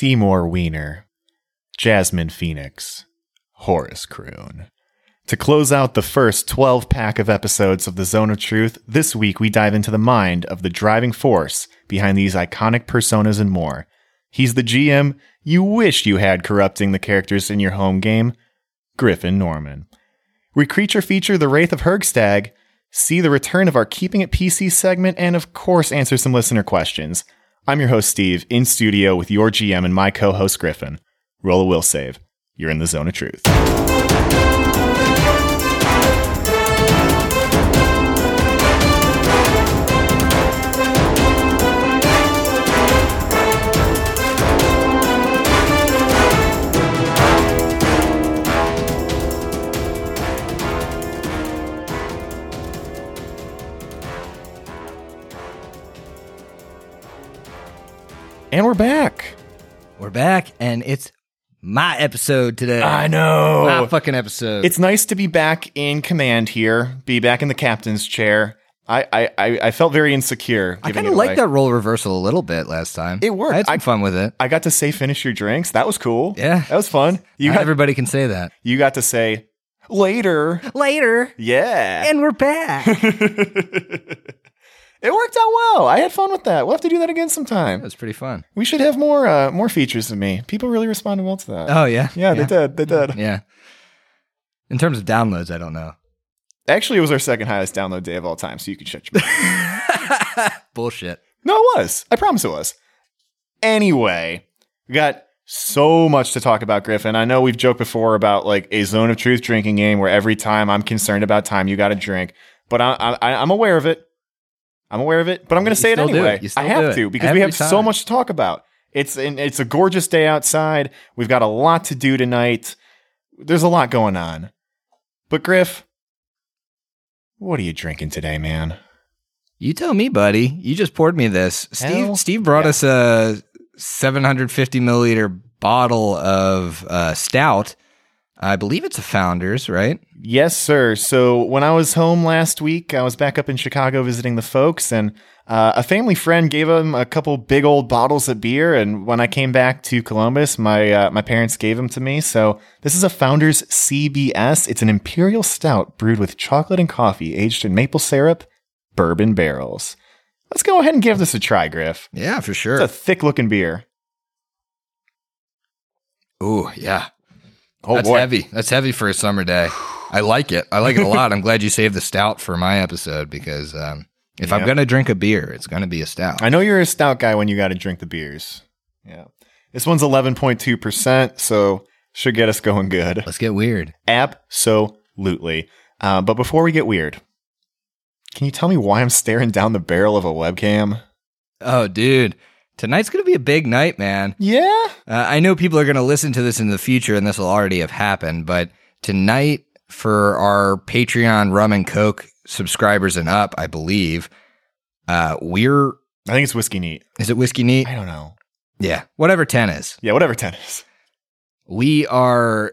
Seymour Weiner, Jasmine Phoenix, Horus Croon. To close out the first 12 pack of episodes of The Zone of Truth, this week we dive into the mind of the driving force behind these iconic personas and more. He's the GM you wish you had corrupting the characters in your home game, Griffin Norman. We creature feature The Wraith of Hergstag, see the return of our Keeping It PC segment, and of course answer some listener questions. I'm your host, Steve, in studio with your GM and my co host, Griffin. Roll a will save. You're in the zone of truth. And we're back. We're back, and it's my episode today. I know. My fucking episode. It's nice to be back in command here, be back in the captain's chair. I I, I, felt very insecure. I kind of liked that role reversal a little bit last time. It worked. I had some I- fun with it. I got to say finish your drinks. That was cool. Yeah. That was fun. You Not got everybody can say that. you got to say later. Later, Yeah. and we're back. it worked out well. I had fun with that. We'll have to do that again sometime. That was pretty fun. We should have more uh, more features of me. People really responded well to that. Oh yeah, yeah, they did. They did. Yeah. In terms of downloads, I don't know. Actually, it was our second highest download day of all time, so you can shut your mouth. Bullshit. No, it was. I promise it was. Anyway, we got so much to talk about, Griffin. I know we've joked before about like a zone of truth drinking game where every time I'm concerned about time, you got to drink. But I, I, I'm aware of it. I'm aware of it. But I'm going to say it anyway. it. I have to because Every we have so much to talk about. It's an, it's a gorgeous day outside. We've got a lot to do tonight. There's a lot going on. But Griff, what are you drinking today, man? You tell me, buddy. You just poured me this. Steve. Hell Steve brought yeah. us a 750 milliliter bottle of uh, stout. I believe it's a Founders, right? Yes, sir. So when I was home last week, I was back up in Chicago visiting the folks, and uh, a family friend gave them a couple big old bottles of beer. And when I came back to Columbus, my uh, my parents gave them to me. So this is a Founders CBS. It's an imperial stout brewed with chocolate and coffee, aged in maple syrup, bourbon barrels. Let's go ahead and give this a try, Griff. Yeah, for sure. It's a thick looking beer. Ooh, yeah. Oh That's boy. heavy. That's heavy for a summer day. I like it. I like it a lot. I'm glad you saved the stout for my episode because um, if I'm going to drink a beer, it's going to be a stout. I know you're a stout guy when you got to drink the beers. Yeah. This one's 11.2%, so should get us going good. Let's get weird. Absolutely. Uh, but before we get weird, can you tell me why I'm staring down the barrel of a webcam? Oh, dude. Tonight's going to be a big night, man. Yeah. Uh, I know people are going to listen to this in the future and this will already have happened, but tonight for our Patreon rum and coke subscribers and up, I believe, uh, we're, I think it's whiskey neat. is it Whiskey Neat? I don't know. Yeah, whatever 10 is. Yeah, whatever 10 is. we are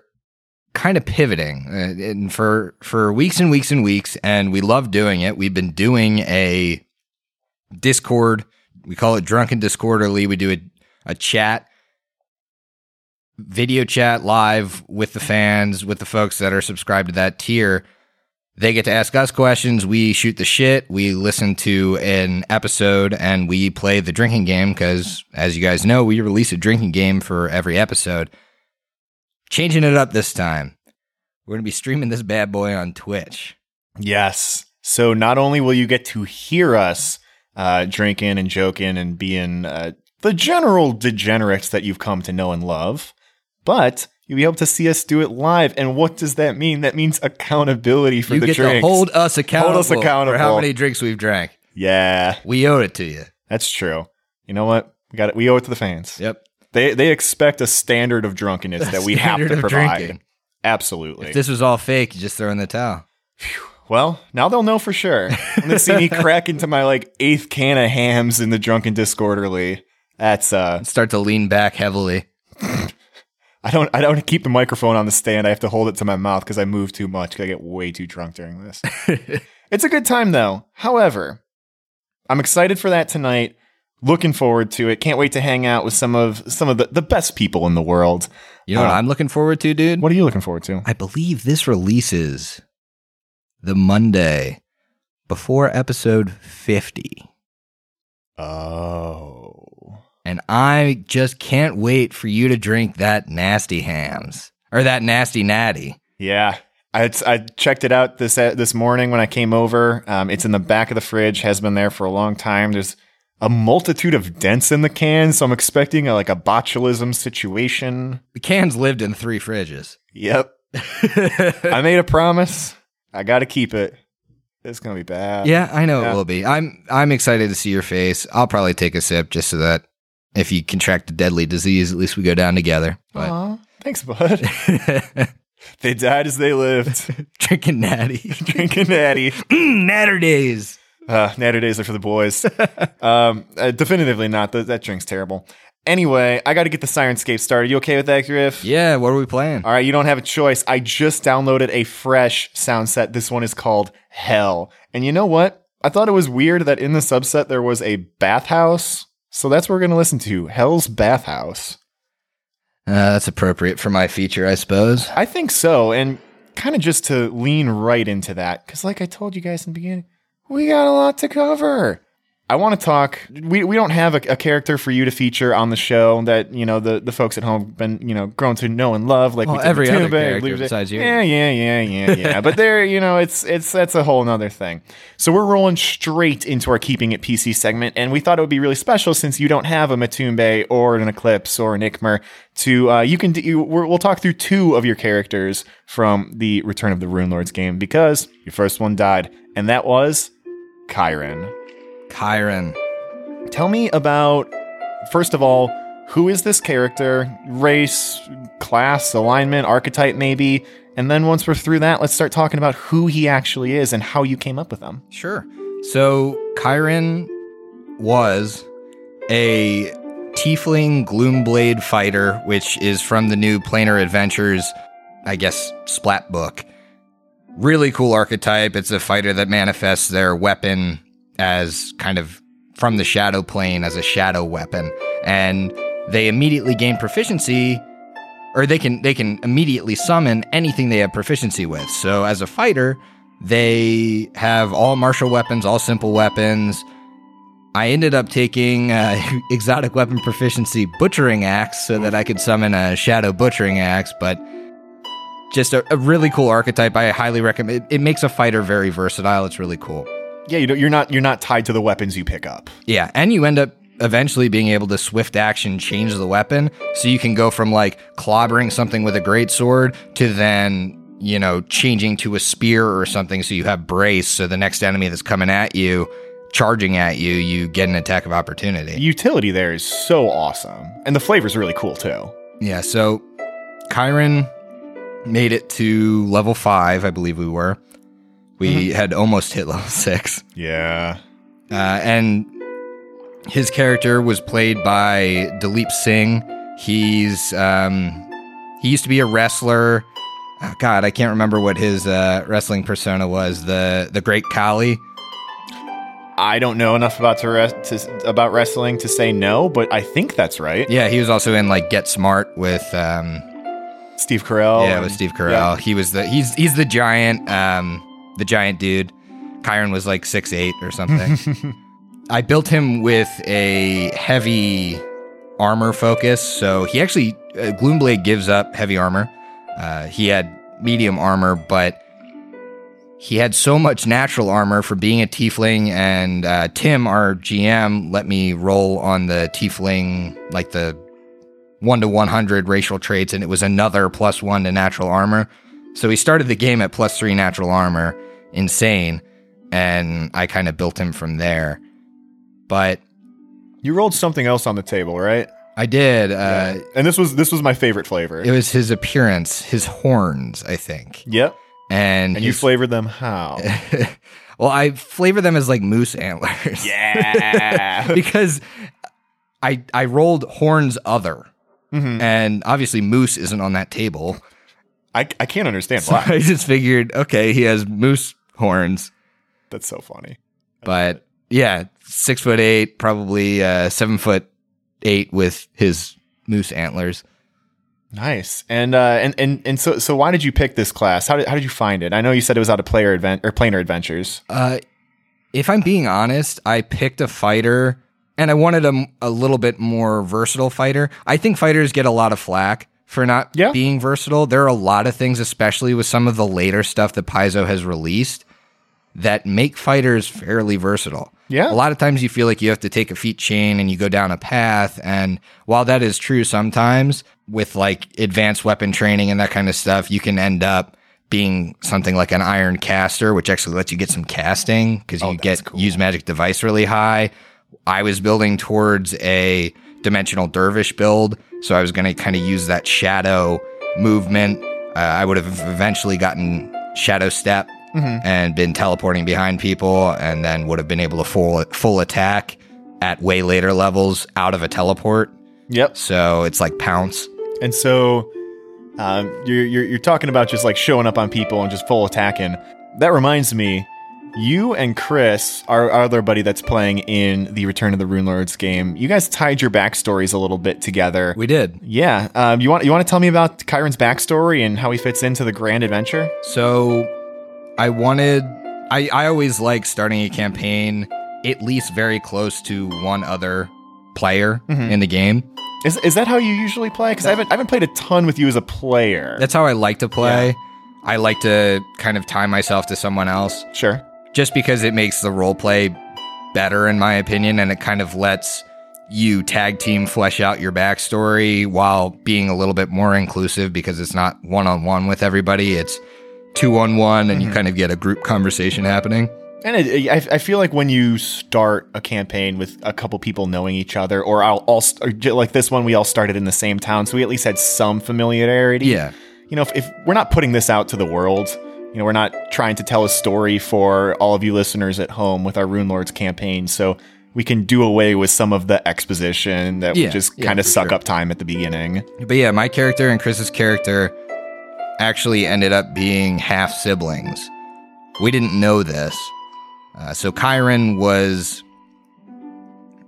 kind of pivoting uh, and for for weeks and weeks and weeks and we love doing it we've been doing a discord we call it drunken disorderly we do a, a chat video chat live with the fans with the folks that are subscribed to that tier they get to ask us questions we shoot the shit we listen to an episode and we play the drinking game because as you guys know we release a drinking game for every episode changing it up this time. We're going to be streaming this bad boy on Twitch. Yes. So not only will you get to hear us uh, drinking and joking and being uh, the general degenerates that you've come to know and love, but you'll be able to see us do it live. And what does that mean? That means accountability for you the get drinks. to hold us accountable, us accountable. for how many drinks we've drank. yeah, We owe it to you. that's true. You know what? We got it. We owe it to the fans. Yep. They they expect a standard of drunkenness that we have to provide. drinking. Absolutely. If this was all fake, you just throw in the towel. Well, now they'll know for sure. When they see me crack into my like eighth can of Hamm's in the drunken disorderly. That's uh Start to lean back heavily. I don't I don't keep the microphone on the stand. I have to hold it to my mouth because I move too much. 'cause I get way too drunk during this. it's a good time though. However, I'm excited for that tonight. Looking forward to it. Can't wait to hang out with some of some of the, the best people in the world. You know what Uh, I'm looking forward to, dude? What are you looking forward to? I believe this releases the Monday before episode 50. Oh. And I just can't wait for you to drink that nasty Hamm's or that nasty natty. Yeah. I, I checked it out this uh, this morning when I came over. Um, it's in the back of the fridge. Has been there for a long time. There's a multitude of dents in the can, so I'm expecting a, like a botulism situation. The cans lived in three fridges. Yep. I made a promise. I got to keep it. It's gonna be bad. yeah, I know Yeah. it will be. I'm I'm excited to see your face. I'll probably take a sip just so that if you contract a deadly disease, at least we go down together. But Aw, thanks, bud. they died as they lived, drinking natty. drinking natty. Mm, natter days. Uh, natter days are for the boys. um, uh, definitively not. That drink's terrible. Anyway, I got to get the Syrinscape started. You okay with that, Griff? Yeah, what are we playing? All right, you don't have a choice. I just downloaded a fresh sound set. This one is called Hell. And you know what? I thought it was weird that in the subset there was a bathhouse. So that's what we're going to listen to Hell's Bathhouse. Uh, that's appropriate for my feature, I suppose. I think so. And kind of just to lean right into that, because like I told you guys in the beginning, we got a lot to cover. I want to talk. We, we don't have a, a character for you to feature on the show that you know the, the folks at home been you know grown to know and love like Well, we every other character besides you. Yeah, yeah, yeah, yeah, yeah. but they're you know it's it's that's a whole nother thing. So we're rolling straight into our keeping it PC segment, and we thought it would be really special since you don't have a Matumbe or an Eclipse or an Ikmer to uh, you can do, you, we're, we'll talk through two of your characters from the Return of the Rune Lords game because your first one died, and that was Kyron. Kyron. Tell me about, first of all, who is this character? Race, class, alignment, archetype, maybe. And then once we're through that, let's start talking about who he actually is and how you came up with him. Sure. So Kyron was a tiefling gloomblade fighter, which is from the new Planar Adventures, I guess, splat book. Really cool archetype. It's a fighter that manifests their weapon as kind of from the shadow plane as a shadow weapon. And they immediately gain proficiency or they can they can immediately summon anything they have proficiency with. So as a fighter, they have all martial weapons, all simple weapons. I ended up taking uh, exotic weapon proficiency butchering axe so that I could summon a shadow butchering axe, but just a, a really cool archetype. I highly recommend. It, it makes a fighter very versatile. It's really cool. Yeah, you don't, you're not you're not tied to the weapons you pick up. Yeah, and you end up eventually being able to swift action change the weapon, so you can go from like clobbering something with a great sword to then you know changing to a spear or something, so you have brace. So the next enemy that's coming at you, charging at you, you get an attack of The opportunity. utility there is so awesome, and the flavor's really cool too. Yeah, so Kyron made it to level five, I believe we were. We had almost hit level six. Yeah, Uh, and his character was played by Dilip Singh. He's um, he used to be a wrestler. Oh, God, I can't remember what his uh, wrestling persona was. The the Great Khali. I don't know enough about to, res- to about wrestling to say no, but I think that's right. Yeah, he was also in like Get Smart with um, Steve Carell. yeah with Steve Carell. He was the he's he's the giant um, the giant dude. Kyron was like six eight or something. I built him with a heavy armor focus, so he actually uh, Gloomblade gives up heavy armor. Uh, he had medium armor, but he had so much natural armor for being a tiefling. And uh, Tim, our GM, let me roll on the tiefling, like the one to one hundred racial traits, and it was another plus one to natural armor. So he started the game at plus three natural armor, insane, and I kind of built him from there. But You rolled something else on the table, right? I did. Uh, and this was this was my favorite flavor. It was his appearance, his horns, I think, yep. and And you flavored them how? well, I flavor them as like moose antlers. yeah. because I I rolled horns other, Mhm. and obviously moose isn't on that table. I, I can't understand So why. I just figured, okay, he has moose horns, That's so funny. but Yeah, six foot eight, probably uh, seven foot eight with his moose antlers. Nice. And uh, and and and so so why did you pick this class? How did how did you find it? I know you said it was out of player event or planar adventures. Uh, if I'm being honest, I picked a fighter and I wanted a, a little bit more versatile fighter. I think fighters get a lot of flack for not Yeah. being versatile. There are a lot of things, especially with some of the later stuff that Paizo has released, that make fighters fairly versatile. Yeah. A lot of times you feel like you have to take a feat chain and you go down a path. And while that is true sometimes with like advanced weapon training and that kind of stuff, you can end up being something like an iron caster, which actually lets you get some casting because you Oh, get cool. use magic device really high. I was building towards a dimensional dervish build, so I was going to kind of use that shadow movement. Uh, I would have eventually gotten shadow step and been teleporting behind people, and then would have been able to full full attack at way later levels out of a teleport. Yep. So it's like pounce. And so um, you're, you're you're talking about just like showing up on people and just full attacking. That reminds me, you and Chris, our, our other buddy that's playing in the Return of the Rune Lords game, you guys tied your backstories a little bit together. We did. yeah. Um, you want you want to tell me about Kyron's backstory and how he fits into the grand adventure? So I wanted I, I always like starting a campaign at least very close to one other player mm-hmm. in the game. Is, is that how you usually play? Because I haven't I haven't played a ton with you as a player. That's how I like to play. I like to kind of tie myself to someone else sure. just because it makes the role play better in my opinion and it kind of lets you tag team flesh out your backstory while being a little bit more inclusive because it's not one on one with everybody. It's two on one and you mm-hmm. kind of get a group conversation happening. And it, I, I feel like when you start a campaign with a couple people knowing each other, or I'll all st- like this one, we all started in the same town, so we at least had some familiarity. Yeah. You know, if, if we're not putting this out to the world, you know, we're not trying to tell a story for all of you listeners at home with our Rune Lords campaign, so we can do away with some of the exposition that Yeah, would just yeah, kind of suck sure. up time at the beginning. But yeah, my character and Chris's character actually ended up being half siblings. We didn't know this. Uh, so Kyron was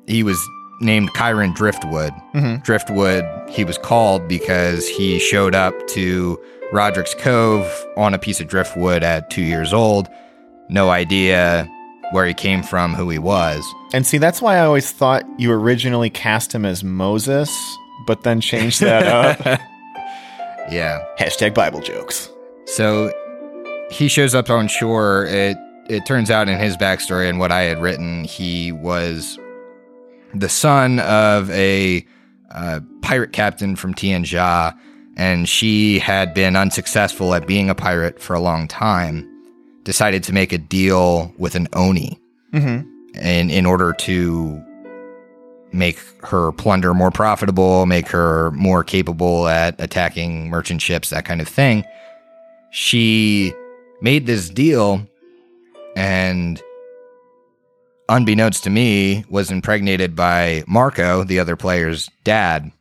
he was named Kyron Driftwood. Driftwood he was called because he showed up to Roderick's Cove on a piece of driftwood at two years old. No idea where he came from, who he was. And see, that's why I always thought you originally cast him as Moses, but then changed that up. Yeah. Hashtag Bible jokes. So he shows up on shore. It it turns out in his backstory and what I had written, he was the son of a uh, pirate captain from Tian Xia, and she had been unsuccessful at being a pirate for a long time. Decided to make a deal with an oni, Mm-hmm. and in order to make her plunder more profitable, make her more capable at attacking merchant ships, that kind of thing, she made this deal and unbeknownst to me was impregnated by Marco, the other player's dad,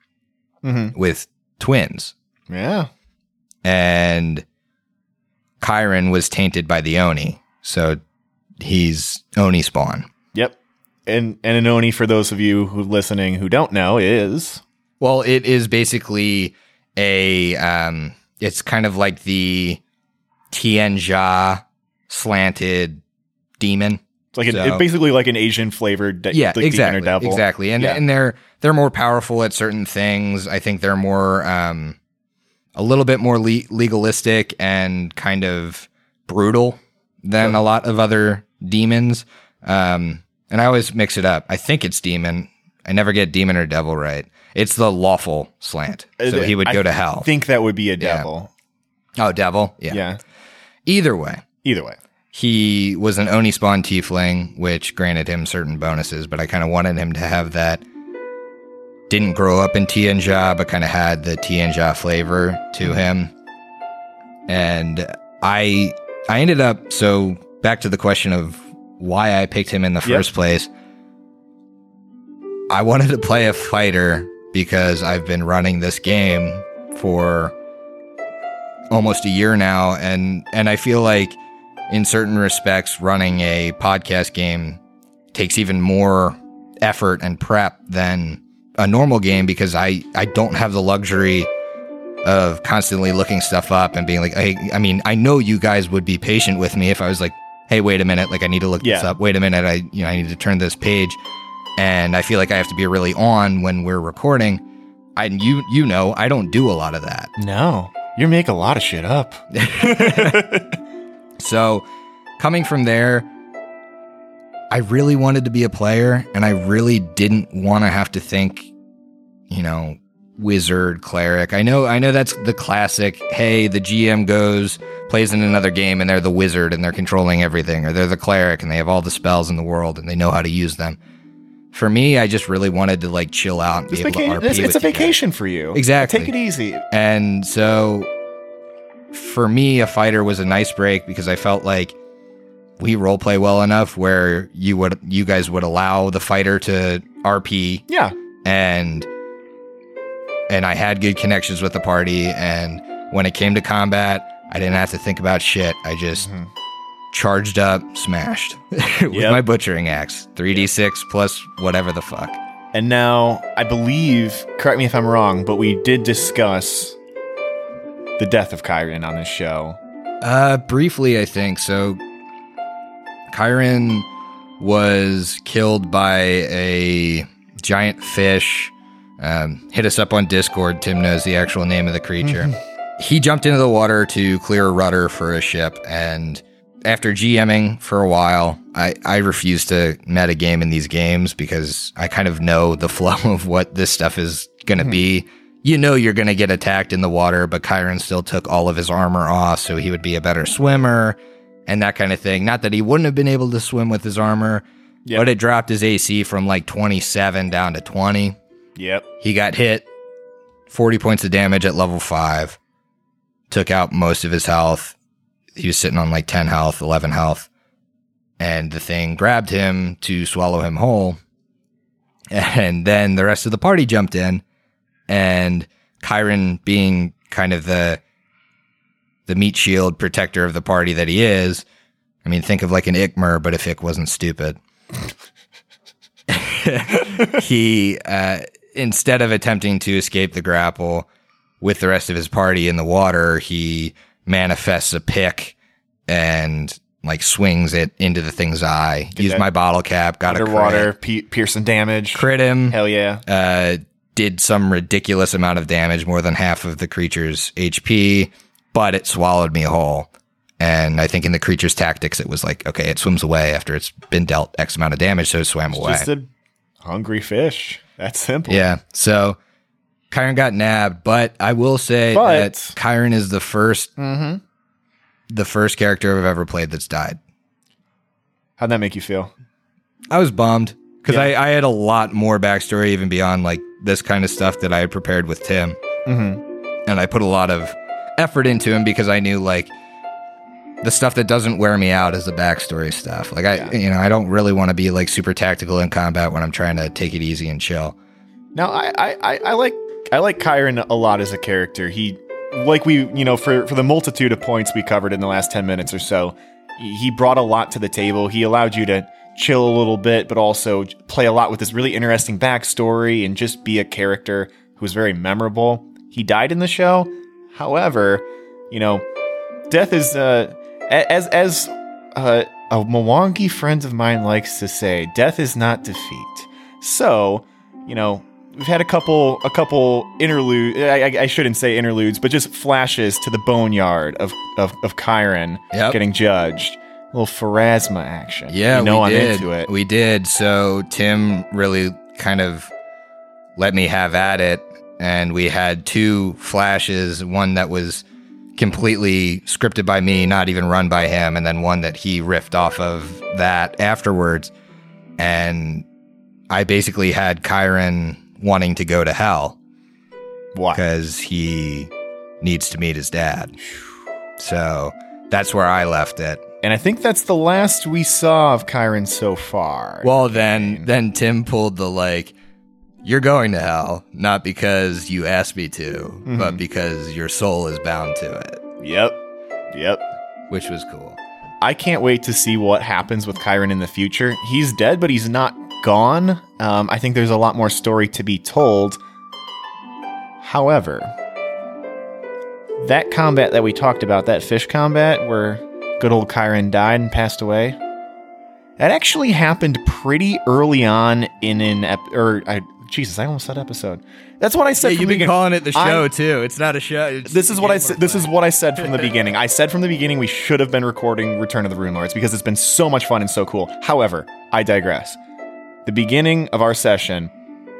Mm-hmm. with twins. Yeah. And Chiron was tainted by the Oni. So he's Oni spawn. And and an oni for those of you who listening who don't know is Well, it is basically a um it's kind of like the Tian Xia slanted demon. it's like an, So- it basically like an Asian flavored de- yeah, like exactly, demon or devil. exactly, and Yeah. and they're they're more powerful at certain things. I think they're more um, a little bit more le- legalistic and kind of brutal than a lot of other demons. Um, and I always mix it up. I think it's demon. I never get demon or devil right. It's the lawful slant, uh, so he would I go to hell. think that would be a Yeah. devil. oh, devil. Yeah. Yeah. Either way, Either way. he was an Oni spawn tiefling, which granted him certain bonuses, but I kind of wanted him to have that. Didn't grow up in Tian Xia, but kind of had the Tian Xia flavor to mm-hmm. him. And I, I ended up so back to the question of why I picked him in the Yep. first place. I wanted to play a fighter because I've been running this game for almost a year now, and and I feel like in certain respects, running a podcast game takes even more effort and prep than a normal game because I I don't have the luxury of constantly looking stuff up and being like, hey, I mean, I know you guys would be patient with me if I was like, hey, wait a minute, like I need to look this up. Wait a minute, I you know I need to turn this page, and I feel like I have to be really on when we're recording. I you you know I don't do a lot of that. No, you make a lot of shit up. So, coming from there, I really wanted to be a player and I really didn't want to have to think, you know, wizard, cleric. I know I know that's the classic, hey, the GM goes plays in another game and they're the wizard and they're controlling everything or they're the cleric and they have all the spells in the world and they know how to use them. For me, I just really wanted to like chill out and It's, be able vaca- to RP it's, a guys. vacation for you. Exactly. Take it easy. And so for me, a fighter was a nice break because I felt like we role play well enough where you would you guys would allow the fighter to RP Yeah. and and I had good connections with the party and when it came to combat, I didn't have to think about shit. I just Mhm. charged up, smashed with Yep. my butchering axe. 3d6 plus whatever the fuck. And now, I believe, correct me if I'm wrong, but we did discuss the death of Kyron on this show. Uh, briefly, I think so. Kyron was killed by a giant fish. Um, hit us up on Discord. Tim knows the actual name of the creature. he jumped into the water to clear a rudder for a ship, and after GMing for a while, I, I refuse to metagame in these games because I kind of know the flow of what this stuff is going to be. You know you're going to get attacked in the water, but Chiron still took all of his armor off so he would be a better swimmer and that kind of thing. Not that he wouldn't have been able to swim with his armor, Yep. but it dropped his AC from like 27 down to 20. Yep. He got hit 40 points of damage at level 5, took out most of his health. He was sitting on like 10 health, 11 health, and the thing grabbed him to swallow him whole. And then the rest of the party jumped in, and Kyron, being kind of the the meat shield protector of the party that he is, I mean, think of like an Ikmer, but if Ick wasn't stupid he uh, instead of attempting to escape the grapple with the rest of his party in the water, he manifests a pick and like swings it into the thing's eye. Used my bottle cap, got Underwater, a pe- piercing damage. crit him. Hell yeah. Uh, did some ridiculous amount of damage, more than half of the creature's HP, but it swallowed me whole. And I think in the creature's tactics, it was like, okay, it swims away after it's been dealt X amount of damage, so it swam away. Just a hungry fish. That's simple. Yeah. So Kyron got nabbed, but I will say But- that Kyron is the 1st Mm-hmm. the first character I've ever played that's died. How'd that make you feel? I was bummed because Yeah. I, I had a lot more backstory even beyond like this kind of stuff that I had prepared with Tim, Mm-hmm. and I put a lot of effort into him because I knew like the stuff that doesn't wear me out is the backstory stuff. Like I, Yeah. you know, I don't really want to be like super tactical in combat when I'm trying to take it easy and chill. Now, I, I, I, like I like Kyron a lot as a character. He, like we, you know, for for the multitude of points we covered in the last ten minutes or so, he he brought a lot to the table. He allowed you to chill a little bit, but also play a lot with this really interesting backstory and just be a character who was very memorable. He died in the show, however, you know, death is uh, as as uh, a Mwangi friend of mine likes to say, death is not defeat. So, you know, we've had a couple a couple interlude. I, I, shouldn't say interludes, but just flashes to the boneyard of of, of Kyron Yep. getting judged. A little Pharasma action. Yeah, you know we I'm did. into it. We did. So Tim really kind of let me have at it, and we had two flashes. One that was completely scripted by me, not even run by him, and then one that he riffed off of that afterwards. And I basically had Kyron wanting to go to hell Why? because he needs to meet his dad. So that's where I left it. And I think that's the last we saw of Kyron so far. Well, then, then Tim pulled the like, you're going to hell, not because you asked me to, but because your soul is bound to it, yep, yep. which was cool. I can't wait to see what happens with Chiron in the future. He's dead, but he's not gone. Um, I think there's a lot more story to be told. However, that combat that we talked about, that fish combat where good old Chiron died and passed away, that actually happened pretty early on in an ep- or I Jesus, I almost said episode. That's what I said. Yeah, you've been beginning. calling it the show I'm- too. It's not a show. This is what I said. This is what I said from the beginning. I said from the beginning we should have been recording Return of the Rune Lords because it's been so much fun and so cool. However, I digress. The beginning of our session,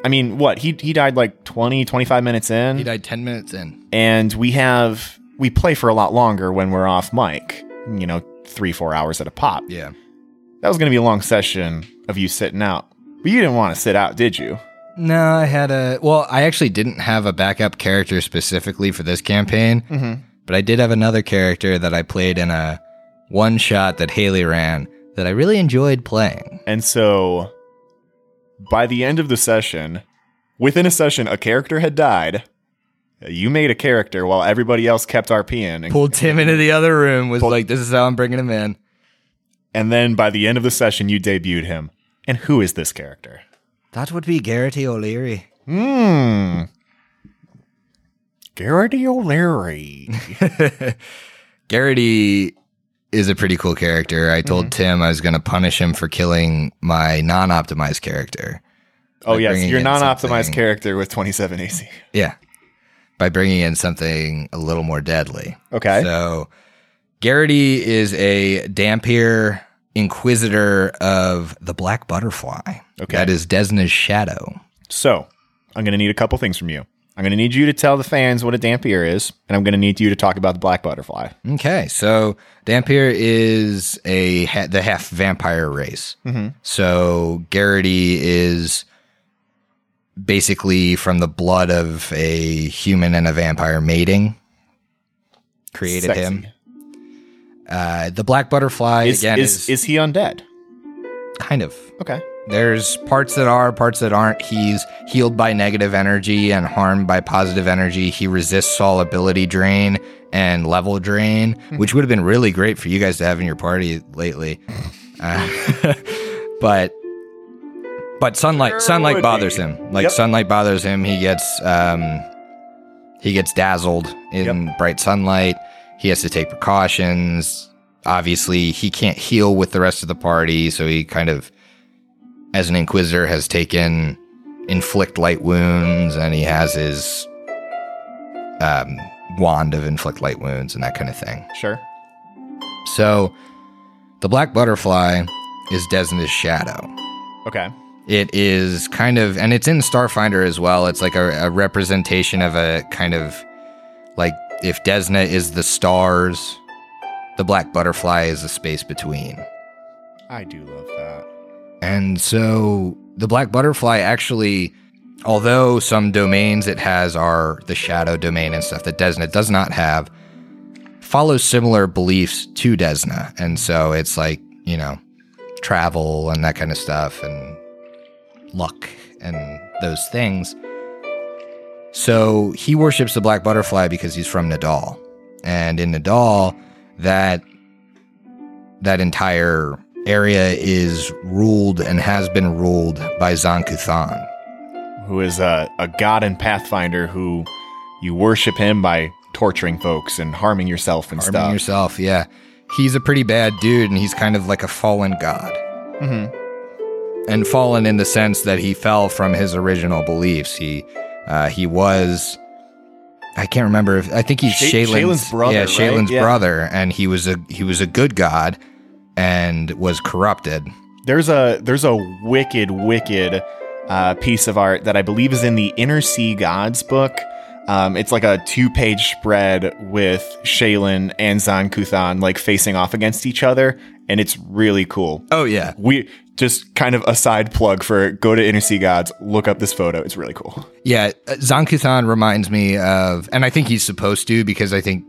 I mean, what? He he died like 20, 25 minutes in, He died ten minutes in. and we have we play for a lot longer when we're off mic. You know, three four hours at a pop. Yeah. That was going to be a long session of you sitting out, but you didn't want to sit out, did you? No, I had a. Well, I actually didn't have a backup character specifically for this campaign, Mm-hmm. but I did have another character that I played in a one shot that Haley ran that I really enjoyed playing. And so by the end of the session, within a session, a character had died. You made a character while everybody else kept RPing. And, Pulled Tim into the other room, was Pulled- like, this is how I'm bringing him in. and then by the end of the session, you debuted him. And who is this character? That would be Garrity O'Leary. Hmm. Garrity O'Leary. Garrity is a pretty cool character. I told Tim I was going to punish him for killing my non optimized character. oh, yes. Your non optimized character with 27 AC. Yeah. By bringing in something a little more deadly. Okay. So Garrity is a Dhampir Inquisitor of the Black Butterfly. Okay. That is Desna's shadow. So, I'm going to need a couple things from you. I'm going to need you to tell the fans what a Dhampir is, and I'm going to need you to talk about the Black Butterfly. Okay, so Dhampir is a ha- the half vampire race. Mm-hmm. So Garrity is basically from the blood of a human and a vampire mating. Created Sexy. him. Uh, the black butterfly Is, again is, is, is he undead? kind of. Okay. There's parts that are, parts that aren't. He's healed by negative energy and harmed by positive energy. He resists all ability drain and level drain, which would have been really great for you guys to have in your party lately. Uh, but but sunlight sunlight bothers be. him. Like Yep. sunlight bothers him. He gets um he gets dazzled in bright sunlight. He has to take precautions. Obviously, he can't heal with the rest of the party, so he kind of as an inquisitor has taken inflict light wounds and he has his um, wand of inflict light wounds and that kind of thing Sure. so the black butterfly is desna's shadow Okay. it is kind of and it's in starfinder as well it's like a, a representation of a kind of like if desna is the stars the black butterfly is the space between I do love that. And so the black butterfly actually, although some domains it has are the shadow domain and stuff that Desna does not have, follows similar beliefs to Desna. And so it's like, you know, travel and that kind of stuff and luck and those things. So he worships the black butterfly because he's from Nidal. And in Nidal, that that entire area is ruled and has been ruled by Zon-Kuthon. Who is a, a god and pathfinder who you worship him by torturing folks and harming yourself and stuff. Harming stuff. yourself, yeah. He's a pretty bad dude, and he's kind of like a fallen god. Mhm. And fallen in the sense that he fell from his original beliefs. He uh, he was. I can't remember if I think he's Sha- Shelyn's, Shelyn's brother, Yeah, right? Shelyn's Yeah. brother, and he was a he was a good god, and was corrupted. There's a there's a wicked wicked uh, piece of art that I believe is in the Inner Sea Gods book. Um, it's like a two page spread with Shelyn and Zon-Kuthon like facing off against each other, and it's really cool. Oh yeah, We just kind of a side plug for go to Inner Sea Gods, look up this photo. It's really cool. Yeah, uh, Zon-Kuthon reminds me of, and I think he's supposed to because I think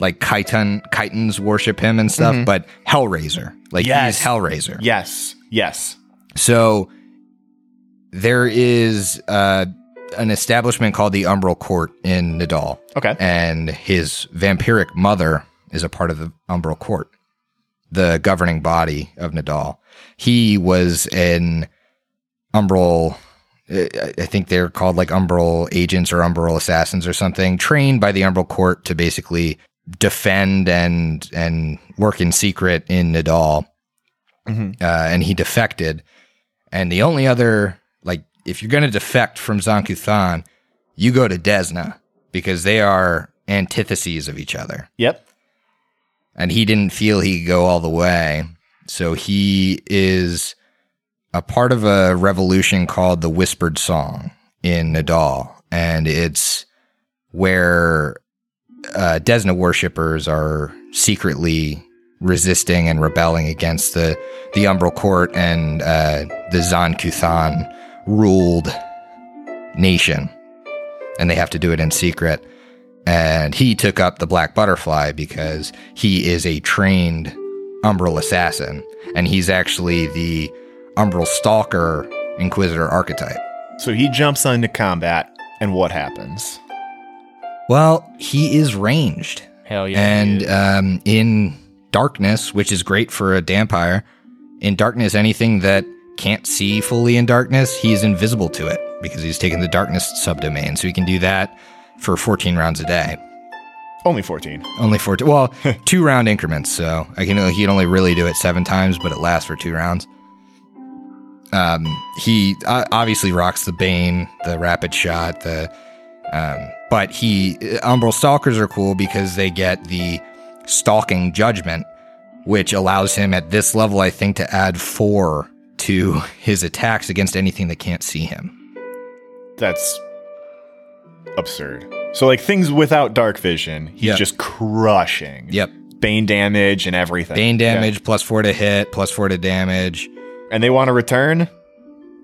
like Kyton, Kytons worship him and stuff, but Hellraiser, like Mm-hmm. Yes. he's Hellraiser. Yes, yes. So there is uh, an establishment called the Umbral Court in Nidal, Okay. and his vampiric mother is a part of the Umbral Court. the governing body of Nidal. He was an umbral. uh, I think they're called like umbral agents or umbral assassins or something, trained by the umbral court to basically defend and and work in secret in Nidal. Mhm. Uh, and he defected. And the only other like, if you're going to defect from Zon-Kuthon, you go to Desna because they are antitheses of each other Yep. and he didn't feel he could go all the way. So he is a part of a revolution called the Whispered Song in Nidal, and it's where uh, Desna worshippers are secretly resisting and rebelling against the the Umbral Court and uh, the Zon-Kuthon ruled nation, and they have to do it in secret. And he took up the black butterfly because he is a trained umbral assassin and he's actually the umbral stalker inquisitor archetype So he jumps into combat, and what happens? well he is ranged Hell yeah! and um, in darkness which is great for a dhampir in darkness anything that can't see fully in darkness he's invisible to it because he's taken the darkness subdomain so he can do that for 14 rounds a day only 14. Only 14. Well, two round increments. So I can he can only really do it seven times, but it lasts for two rounds. Um, he uh, obviously rocks the Bane, the Rapid Shot, the. Um, but he Umbral Stalkers are cool because they get the Stalking Judgment, which allows him at this level, I think, to add four to his attacks against anything that can't see him. That's absurd. So like things without dark vision, he's Yeah. just crushing. Yep. Bane damage and everything. Bane Yeah. damage plus four to hit, plus four to damage. And they want to return.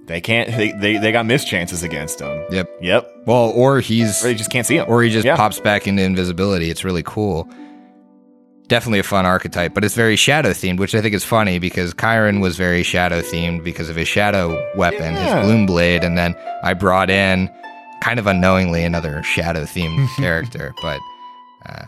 They can't. They, they they got missed chances against him. Yep. Yep. Well, or he's Or they just can't see him. or he just Yeah. pops back into invisibility. It's really cool. Definitely a fun archetype, but it's very shadow themed, which I think is funny because Chiron was very shadow themed because of his shadow weapon, Yeah. his gloom blade, and then I brought in kind of unknowingly another shadow themed character, but uh,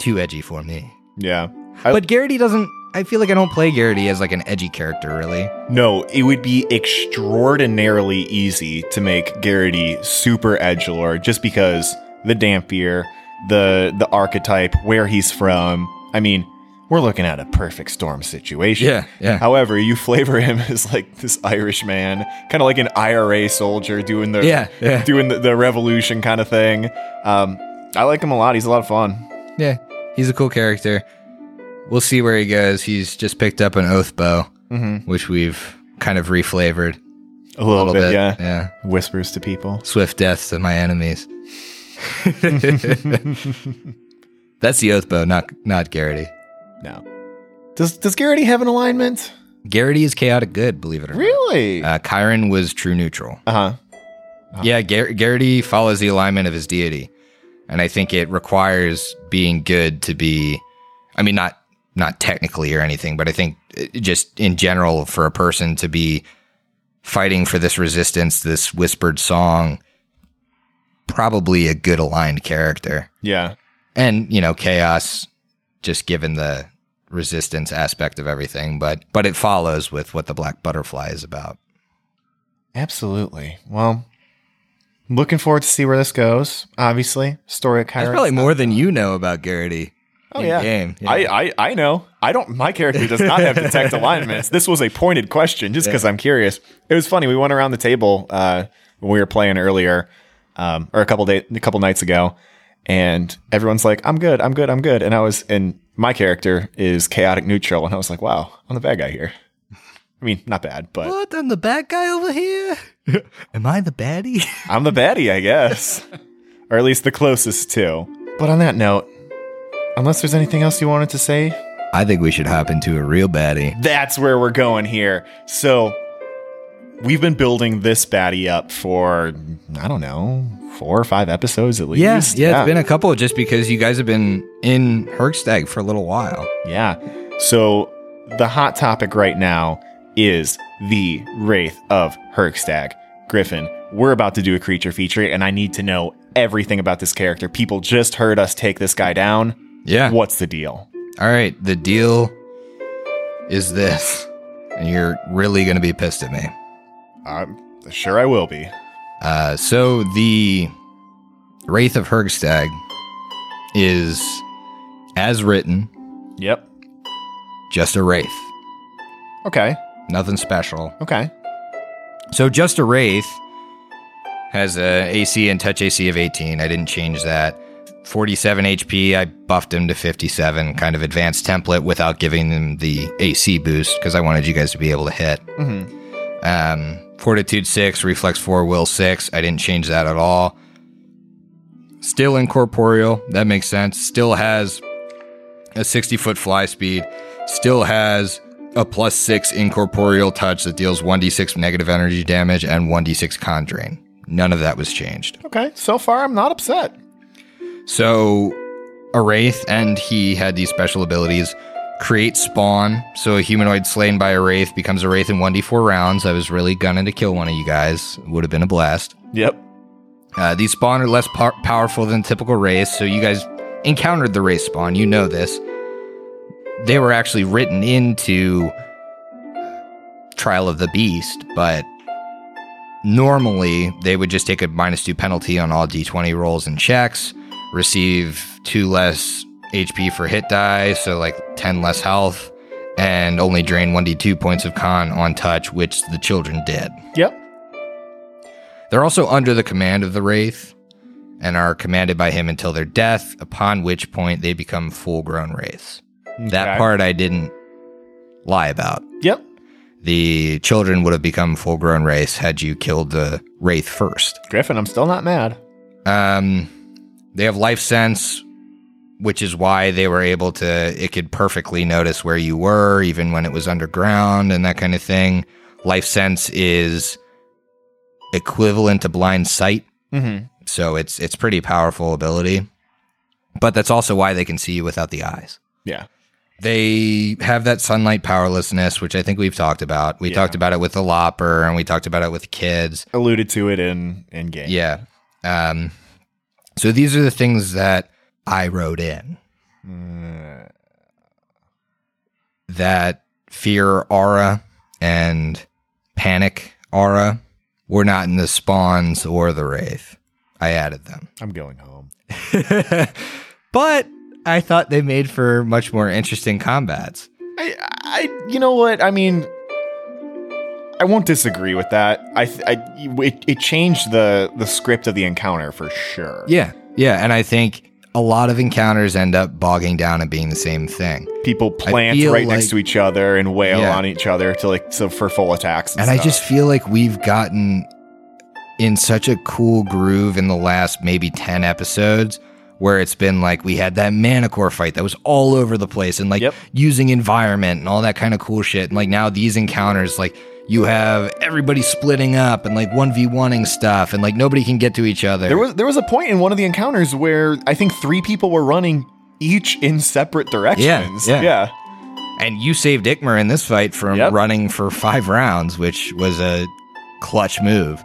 too edgy for me. yeah. I- But Garrity doesn't. I feel like I don't play Garrity as like an edgy character, really. No, it would be extraordinarily easy to make Garrity super edgelord just because the Dhampir, the the archetype, where he's from. I mean, we're looking at a perfect storm situation. Yeah, yeah. However, you flavor him as like this Irish man, kind of like an IRA soldier doing the Yeah, yeah. doing the, the revolution kind of thing. Um, I like him a lot. He's a lot of fun. Yeah, he's a cool character. We'll see where he goes. He's just picked up an oath bow, which we've kind of reflavored A little, a little bit, bit. yeah. yeah. Whispers to people. Swift deaths to my enemies. That's the oath bow, not not Garrity. No. Does does Garrity have an alignment? Garrity is chaotic good, believe it or not. Really? not. Uh, Chiron was true neutral. Uh huh. Yeah, Gar- Garrity follows the alignment of his deity, and I think it requires being good to be. I mean, not not technically or anything, but I think uh, just in general for a person to be fighting for this resistance, this whispered song, probably a good aligned character, Yeah. and you know, chaos, just given the resistance aspect of everything, but but it follows with what the black butterfly is about. Absolutely. Well, looking forward to see where this goes. Obviously, story of That's probably more than you know about Garrity. Oh yeah. game. Yeah. I, I I know. I don't. My character does not have detect alignments. This was a pointed question, just because I'm curious. It was funny. We went around the table uh, when we were playing earlier, um, or a couple day, a couple nights ago, and everyone's like, "I'm good. I'm good. I'm good." And I was, and my character is chaotic neutral, and I was like, "Wow, I'm the bad guy here." I mean, not bad, but What? I'm the bad guy over here? Am I the baddie? I'm the baddie, I guess. or at least the closest to. But on that note, unless there's anything else you wanted to say, I think we should hop into a real baddie. that's where we're going here. So we've been building this baddie up for, I don't know, four or five episodes at Yeah, least. yeah, it's been a couple just because you guys have been in Hergstag for a little while. Yeah. So the hot topic right now is the Wraith of Hergstag. Griffin, we're about to do a creature feature, and I need to know everything about this character. People just heard us take this guy down. Yeah. What's the deal? All right. The deal is this, and you're really going to be pissed at me. I'm sure I will be. Uh, so the Wraith of Hergstag is, as written, Yep. just a wraith. Okay. Nothing special. Okay. So just a wraith has a AC and touch AC of 18. I didn't change that. 47 HP. I buffed him to 57, kind of advanced template without giving him the AC boost because I wanted you guys to be able to hit. Mm-hmm. Um, Fortitude 6, Reflex 4, Will 6. I didn't change that at all. Still incorporeal. That makes sense. Still has a 60 foot fly speed. Still has a plus 6 incorporeal touch that deals 1d6 negative energy damage and 1d6 con drain. None of that was changed. Okay. So far, I'm not upset. So, a Wraith, and he had these special abilities. Create spawn. So, a humanoid slain by a Wraith becomes a Wraith in 1d4 rounds. I was really gunning to kill one of you guys. Would have been a blast. Yep. Uh, these spawn are less par- powerful than typical Wraiths, so you guys encountered the Wraith spawn. You know this. They were actually written into Trial of the Beast, but normally they would just take a minus two penalty on all d20 rolls and checks, receive two less HP for hit die, so like 10 less health, and only drain 1d2 points of con on touch, which the children did. Yep. They're also under the command of the Wraith and are commanded by him until their death, upon which point they become full grown Wraiths. That part I didn't lie about. Yep. The children would have become full grown Wraiths had you killed the Wraith first. Griffin, I'm still not mad. Um, they have life sense, which is why they were able to, it could perfectly notice where you were, even when it was underground and that kind of thing. Life sense is equivalent to blind sight. Mm-hmm. So it's it's pretty powerful ability. But that's also why they can see you without the eyes. Yeah. They have that sunlight powerlessness, which I think we've talked about. We Yeah. talked about it with the Lopper and we talked about it with kids. Alluded to it in in game. Yeah. Um so these are the things that I wrote in. Mm, That fear aura and panic aura were not in the spawns or the wraith. I added them. I'm going home. but I thought they made for much more interesting combats. I, I, you know what? I mean, I won't disagree with that. I, I, it, it changed the the script of the encounter for sure. Yeah, yeah, and I think a lot of encounters end up bogging down and being the same thing. People plant right next to each other and wail Yeah. on each other to like so for full attacks. And, And I just feel like we've gotten in such a cool groove in the last maybe 10 episodes where it's been like we had that Manticore fight that was all over the place and like Yep. using environment and all that kind of cool shit. And like now these encounters, like you have everybody splitting up and like 1v1ing stuff and like nobody can get to each other. There was there was a point in one of the encounters where I think three people were running each in separate directions. yeah. yeah. And you saved Ikmer in this fight from Yep. running for five rounds, which was a clutch move.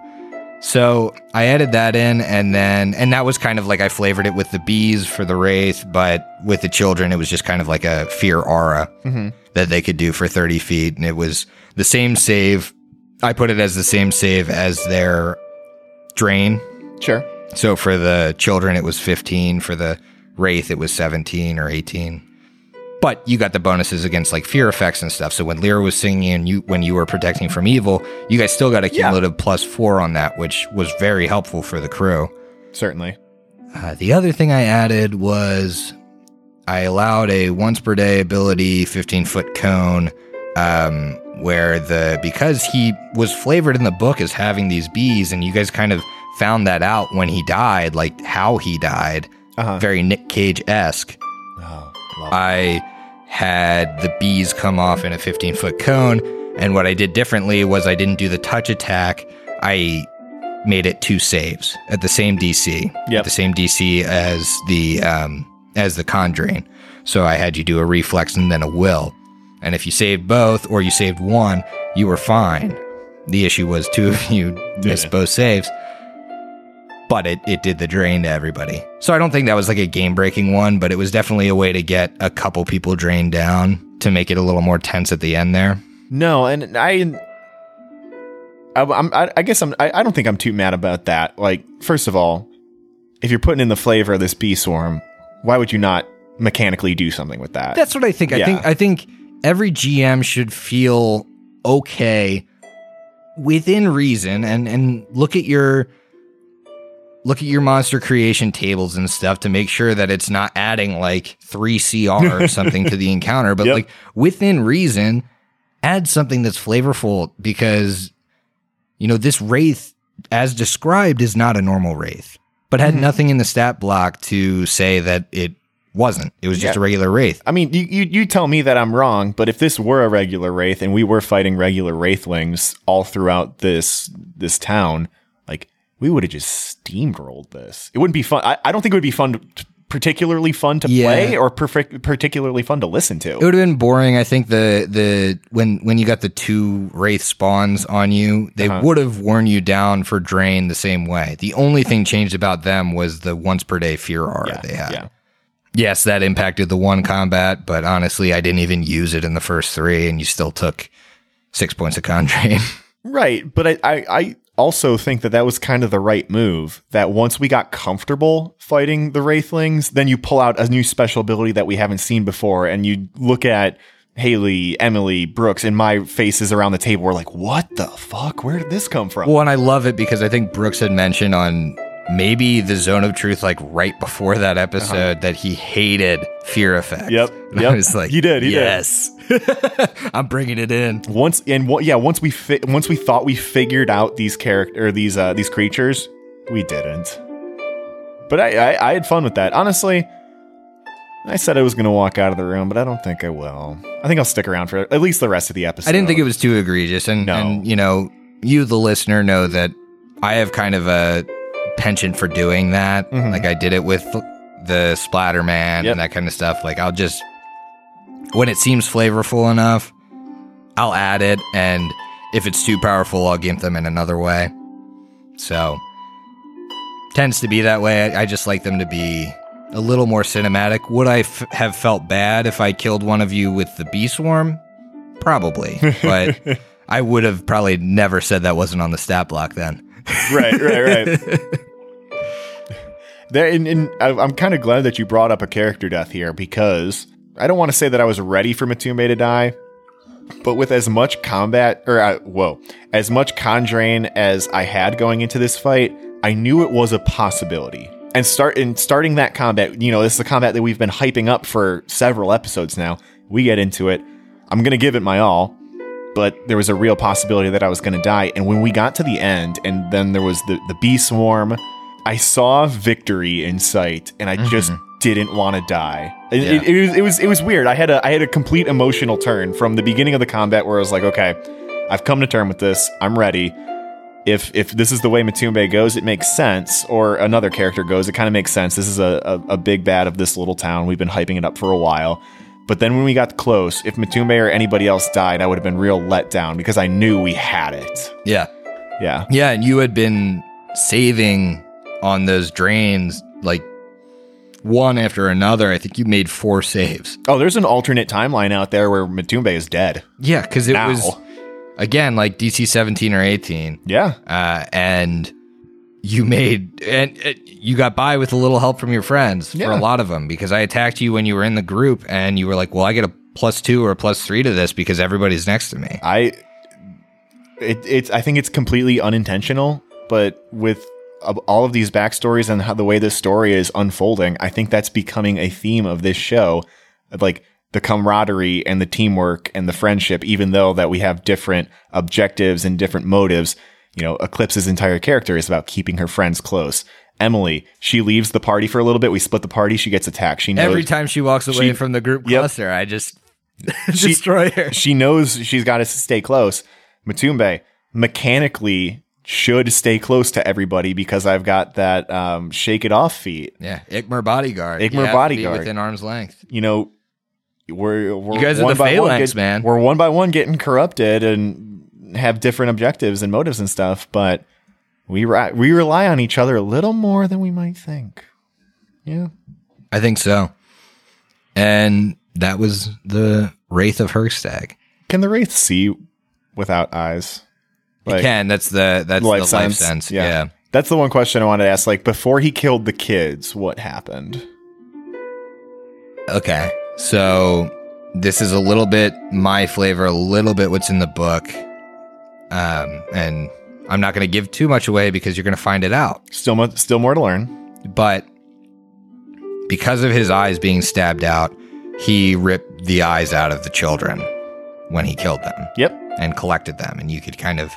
So I added that in, and then, and that was kind of like I flavored it with the bees for the Wraith, but with the children, it was just kind of like a fear aura Mhm. that they could do for 30 feet. And it was the same save. I put it as the same save as their drain. Sure. So for the children, it was 15. For the Wraith, it was 17 or 18. But you got the bonuses against like fear effects and stuff. So when Lyra was singing and you when you were protecting from evil, you guys still got a Yeah. cumulative plus four on that, which was very helpful for the crew. Certainly. Uh, the other thing I added was I allowed a once per day ability 15 foot cone um, where the because he was flavored in the book as having these bees and you guys kind of found that out when he died like how he died Uh-huh. very Nick Cage esque Oh, I had the bees come off in a 15 foot cone. And what I did differently was I didn't do the touch attack. I made it two saves at the same DC, Yep. at the same DC as the um, as the conjuring. So I had you do a reflex and then a will. And if you saved both or you saved one, you were fine. The issue was two of you missed Didn't. both saves. But it, it did the drain to everybody. So I don't think that was like a game breaking one, but it was definitely a way to get a couple people drained down to make it a little more tense at the end there. No, and I, I, I'm, I, I guess I'm. I, I don't think I'm too mad about that. Like, first of all, if you're putting in the flavor of this bee swarm, why would you not mechanically do something with that? That's what I think. I think I think every GM should feel okay within reason and and look at your look at your monster creation tables and stuff to make sure that it's not adding like 3 CR or something to the encounter but Yep. like within reason add something that's flavorful because you know this wraith as described is not a normal wraith but had Mm-hmm. nothing in the stat block to say that it wasn't it was just Yeah. a regular wraith I mean, you, you you tell me that I'm wrong, but if this were a regular wraith and we were fighting regular wraithlings all throughout this this town, we would have just steamrolled this. It wouldn't be fun. I, I don't think it would be fun, to, particularly fun to Yeah. play or perfect, particularly fun to listen to. It would have been boring. I think the the when when you got the two wraith spawns on you, they Uh-huh. would have worn you down for drain the same way. The only thing changed about them was the once per day fear aura they had. yeah. Yes, that impacted the one combat, but honestly, I didn't even use it in the first three, and you still took six points of con drain. Right, but I, I, I also think that that was kind of the right move. That once we got comfortable fighting the Wraithlings, then you pull out a new special ability that we haven't seen before, and you look at Haley, Emily, Brooks, and my faces around the table. We're like, what the fuck? Where did this come from? well, and I love it because I think Brooks had mentioned on maybe the Zone of Truth, like right before that episode, uh-huh. that he hated fear effect. Yep, And yep. I was like, He did, he did. I'm bringing it in. once and what? Yeah, once we fi- once we thought we figured out these character or these uh, these creatures, we didn't. But I, I I had fun with that. Honestly, I said I was going to walk out of the room, but I don't think I will. I think I'll stick around for at least the rest of the episode. I didn't think it was too egregious, and No. and you know, you the listener know that I have kind of a penchant for doing that. Mhm. Like I did it with the Splatter Man Yep. and that kind of stuff. Like I'll just when it seems flavorful enough, I'll add it, and if it's too powerful, I'll gimp them in another way. So tends to be that way. I, just like them to be a little more cinematic. Would I f- have felt bad if I killed one of you with the bee swarm? Probably, but I would have probably never said that wasn't on the stat block then. right, right, right. there, and, and I'm kind of glad that you brought up a character death here because I don't want to say that I was ready for Matumbe to die, but with as much combat or uh, whoa, as much condrain as I had going into this fight, I knew it was a possibility. And start in starting that combat, you know, this is a combat that we've been hyping up for several episodes now. We get into it. I'm gonna give it my all but there was a real possibility that I was to die. And when we got to the end, and then there was the the bee swarm, I saw victory in sight, and I just didn't want to die. It, it, it was it was it was weird. I had a I had a complete emotional turn from the beginning of the combat where I was like, okay, I've come to term with this. I'm ready. If if this is the way Matumbe goes, it makes sense. Or another character goes, it kind of makes sense. This is a, a, a big bad of this little town. We've been hyping it up for a while. But then when we got close, if Matumbe or anybody else died, I would have been real let down because I knew we had it. Yeah, Yeah. yeah, and you had been saving on those drains like one after another. I think you made four saves. Oh, there's an alternate timeline out there where Matumbe is dead. Yeah, because it Now. was again like DC 17 or 18. Yeah. uh, and you made and uh, you got by with a little help from your friends for a lot of them because I attacked you when you were in the group and you were like, "Well, I get a plus two or a plus three to this because everybody's next to me." I it, it's I think it's completely unintentional, but with all of these backstories and how the way this story is unfolding, I think that's becoming a theme of this show, like the camaraderie and the teamwork and the friendship. Even though that we have different objectives and different motives, you know, Eclipse's entire character is about keeping her friends close. Emily, she leaves the party for a little bit. We split the party. She gets attacked. She knows Every time she walks away She- from the group Yep. cluster, I just destroy her. she knows she's got to stay close. Matumbe mechanically should stay close to everybody because I've got that um, shake it off feat. Yeah, Ikmer bodyguard. Ikmer You have to be bodyguard. within arm's length. You know, we're, we're You guys are the by one phalanx, get- man. We're one by one getting corrupted and have different objectives and motives and stuff, but we ri- we rely on each other a little more than we might think. Yeah. I think so. And that was the Wraith of Hergstag. Can the wraith see without eyes? You can. That's the that's life the life sense? sense. Yeah. yeah. That's the one question I wanted to ask. Like before he killed the kids, what happened? Okay. So this is a little bit my flavor, a little bit what's in the book. Um, and I'm not going to give too much away because you're going to find it out. Still, mo- still more to learn. But because of his eyes being stabbed out, he ripped the eyes out of the children when he killed them Yep. and collected them. And you could kind of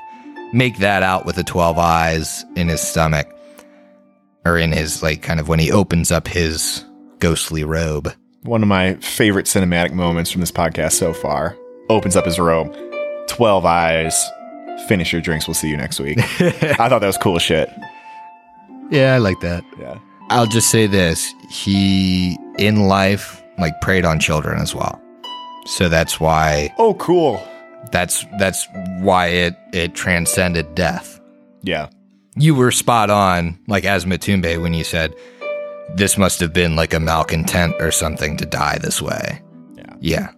make that out with the 12 eyes in his stomach or in his, like, kind of when he opens up his ghostly robe. One of my favorite cinematic moments from this podcast so far. Opens up his robe. Twelve eyes. Finish your drinks. We'll see you next week. I thought that was cool shit. Yeah, I like that. Yeah. I'll just say this. He, in life, like preyed on children as well. So that's why, Oh, cool. That's, that's why it, it transcended death. Yeah. You were spot on, like as Matumbe, when you said this must have been like a malcontent or something to die this way. Yeah. Yeah.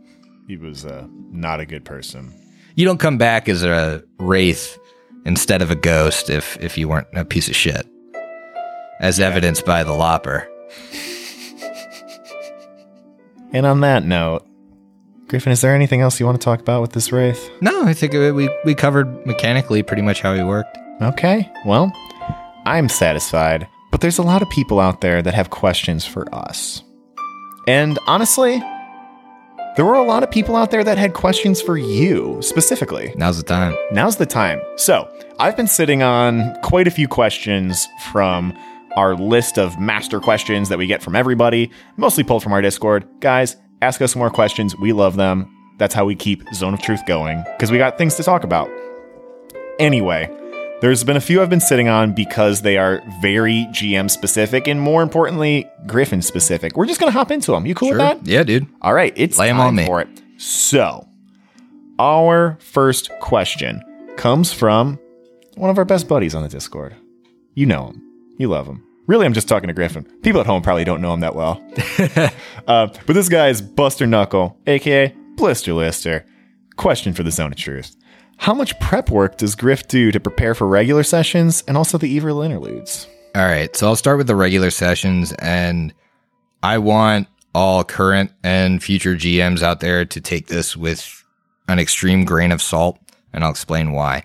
He was uh, not a good person. You don't come back as a wraith instead of a ghost if, if you weren't a piece of shit. As evidenced by the lopper. And on that note, Griffin, is there anything else you want to talk about with this wraith? No, I think we, we covered mechanically pretty much how he worked. Okay, well, I'm satisfied, but there's a lot of people out there that have questions for us. And honestly, there were a lot of people out there that had questions for you specifically. Now's the time. Now's the time. So, I've been sitting on quite a few questions from our list of master questions that we get from everybody, mostly pulled from our Discord. Guys, ask us more questions. We love them. That's how we keep Zone of Truth going because we got things to talk about. Anyway, there's been a few I've been sitting on because they are very GM specific and more importantly, Griffin specific. We're just going to hop into them. You cool with that? Yeah, dude. All right, it's Lay time on me. for it. So, our first question comes from one of our best buddies on the Discord. You know him. You love him. Really, I'm just talking to Griffin. People at home probably don't know him that well. uh, but this guy is Buster Knuckle, aka Blister Lister. Question for the Zone of Truth. How much prep work does Griff do to prepare for regular sessions and also the evil interludes? All right. So I'll start with the regular sessions, and I want all current and future GMs out there to take this with an extreme grain of salt, and I'll explain why.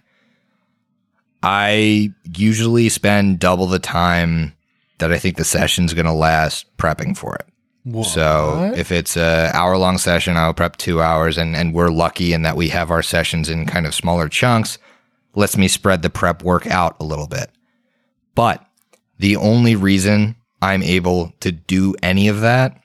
I usually spend double the time that I think the session's going to last prepping for it. So if it's a hour long session, I'll prep two hours, and and we're lucky in that we have our sessions in kind of smaller chunks. Lets me spread the prep work out a little bit. But the only reason I'm able to do any of that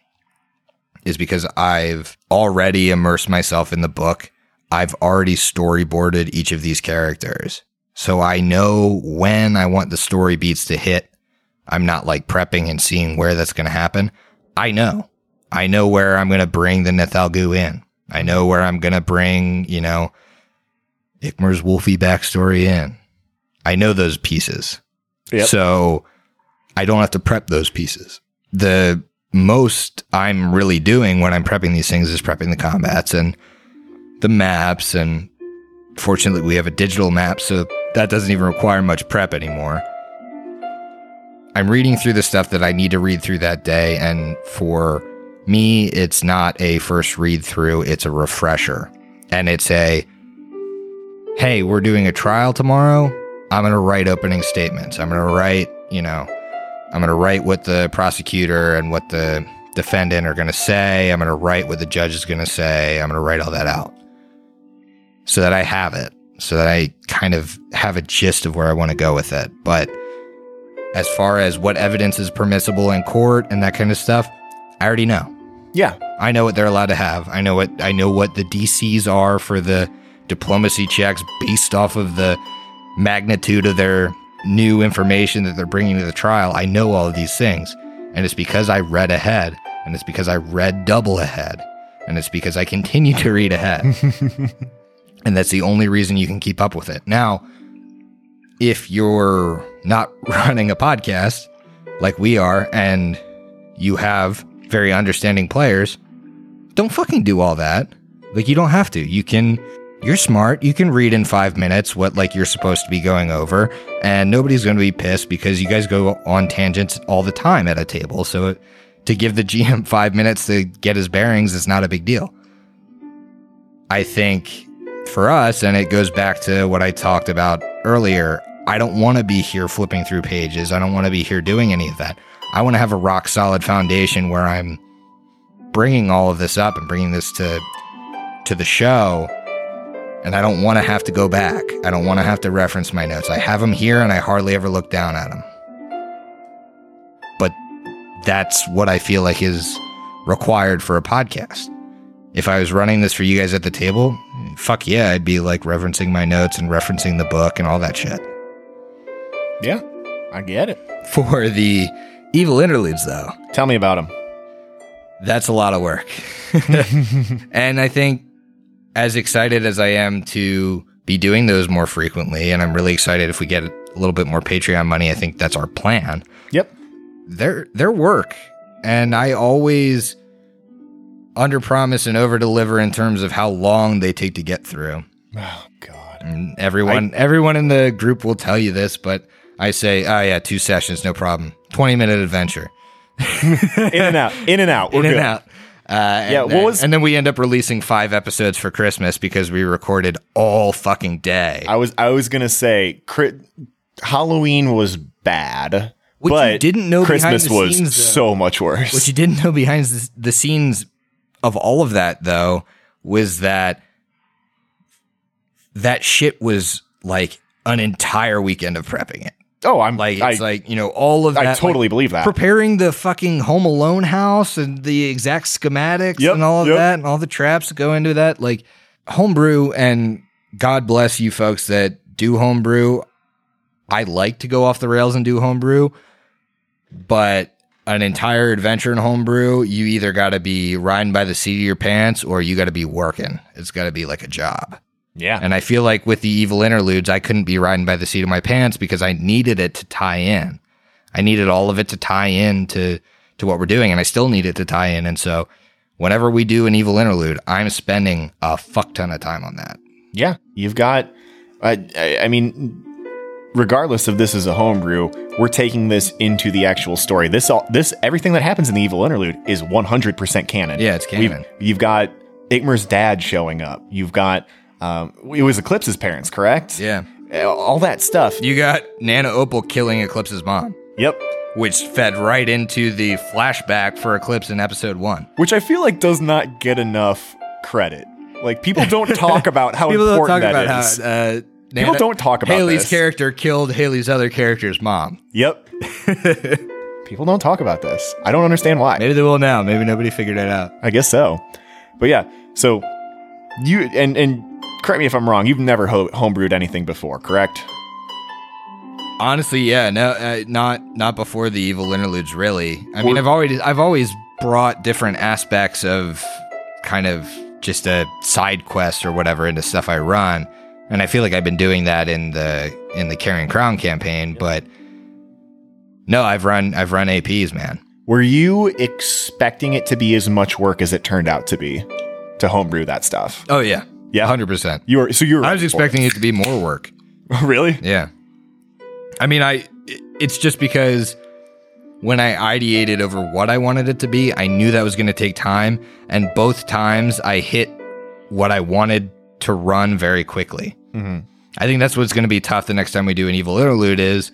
is because I've already immersed myself in the book. I've already storyboarded each of these characters. So I know when I want the story beats to hit. I'm not like prepping and seeing where that's going to happen. I know. I know where I'm going to bring the Nethalgu in. I know where I'm going to bring, you know, Ikmer's Wolfie backstory in. I know those pieces. Yep. So I don't have to prep those pieces. The most I'm really doing when I'm prepping these things is prepping the combats and the maps. And fortunately, we have a digital map, so that doesn't even require much prep anymore. I'm reading through the stuff that I need to read through that day. And for me, it's not a first read through, it's a refresher. And it's a, hey, we're doing a trial tomorrow. I'm going to write opening statements. I'm going to write, you know, I'm going to write what the prosecutor and what the defendant are going to say. I'm going to write what the judge is going to say. I'm going to write all that out so that I have it, so that I kind of have a gist of where I want to go with it. But as far as what evidence is permissible in court and that kind of stuff, I already know. Yeah. I know what they're allowed to have. I know what I know what the DCs are for the diplomacy checks based off of the magnitude of their new information that they're bringing to the trial. I know all of these things, and it's because I read ahead, and it's because I read double ahead, and it's because I continue to read ahead. and that's the only reason you can keep up with it. Now, if you're not running a podcast like we are and you have very understanding players, don't fucking do all that. Like you don't have to. You can you're smart. You can read in 5 minutes what like you're supposed to be going over and nobody's going to be pissed because you guys go on tangents all the time at a table. So to give the GM 5 minutes to get his bearings is not a big deal. I think for us and it goes back to what I talked about earlier, I don't want to be here flipping through pages. I don't want to be here doing any of that. I want to have a rock solid foundation where I'm bringing all of this up and bringing this to to the show and I don't want to have to go back. I don't want to have to reference my notes. I have them here and I hardly ever look down at them. But that's what I feel like is required for a podcast. If I was running this for you guys at the table, fuck yeah, I'd be like referencing my notes and referencing the book and all that shit. Yeah, I get it. For the evil interludes, though, Tell me about them. that's a lot of work. and I think as excited as I am to be doing those more frequently, and I'm really excited if we get a little bit more Patreon money, I think that's our plan. Yep. They're they're work. And I always under promise and over deliver in terms of how long they take to get through. Oh God. And everyone everyone in the group will tell you this, but I say, oh yeah, two sessions, no problem. Twenty minute adventure. In and out. In and out. We're in good. and out. Uh, and Yeah, what then- was- and then we end up releasing five episodes for Christmas because we recorded all fucking day. I was I was gonna say cri- Halloween was bad, What you but didn't know behind Christmas the was scenes, though- so much worse. What you didn't know behind the, the scenes of all of that, though, was that that shit was like an entire weekend of prepping it. oh, I'm Like I, like you know all of that. I like, totally believe that. preparing the fucking Home Alone house and the exact schematics Yep, and all of yep. that and all the traps that go into that. Like homebrew and God bless you folks that do homebrew. I like to go off the rails and do homebrew, but an entire adventure in homebrew, you either got to be riding by the seat of your pants or you got to be working. It's got to be like a job. yeah, And I feel like with the evil interludes, I couldn't be riding by the seat of my pants because I needed it to tie in. I needed all of it to tie in to, to what we're doing, and I still need it to tie in. And so whenever we do an evil interlude, I'm spending a fuck ton of time on that. yeah. You've got. I, I I mean, regardless of this is a homebrew, we're taking this into the actual story. This all this everything that happens in the evil interlude is 100% canon. Yeah, it's We've- canon. you've got Ikmer's dad showing up. You've got um, it was Eclipse's parents, correct? Yeah. all that stuff. You got Nana Opal killing Eclipse's mom, Yep. which fed right into the flashback for Eclipse in episode one. which I feel like does not get enough credit. Like people don't talk about how People don't important talk that about is. how uh, People don't talk about this. Haley's this. character killed Haley's other character's mom. Yep. people don't talk about this. I don't understand why. Maybe they will now. Maybe nobody figured it out. I guess so. But yeah, so you and and correct me if I'm wrong. You've never ho- homebrewed anything before, correct? Honestly, yeah, no, uh, not not before the evil interludes. Really, I mean, I've always I've always brought different aspects of kind of just a side quest or whatever into stuff I run, and I feel like I've been doing that in the in the Carrion Crown campaign. But no, I've run I've run APs, man. Were you expecting it to be as much work as it turned out to be to homebrew that stuff? Oh yeah, Yeah. hundred percent. You were so you were. I was expecting it to be more work. Oh, really. Yeah. I mean, I it's just because when I ideated over what I wanted it to be, I knew that was going to take time, and both times I hit what I wanted to run very quickly. Mhm. I think that's what's going to be tough the next time we do an evil interlude is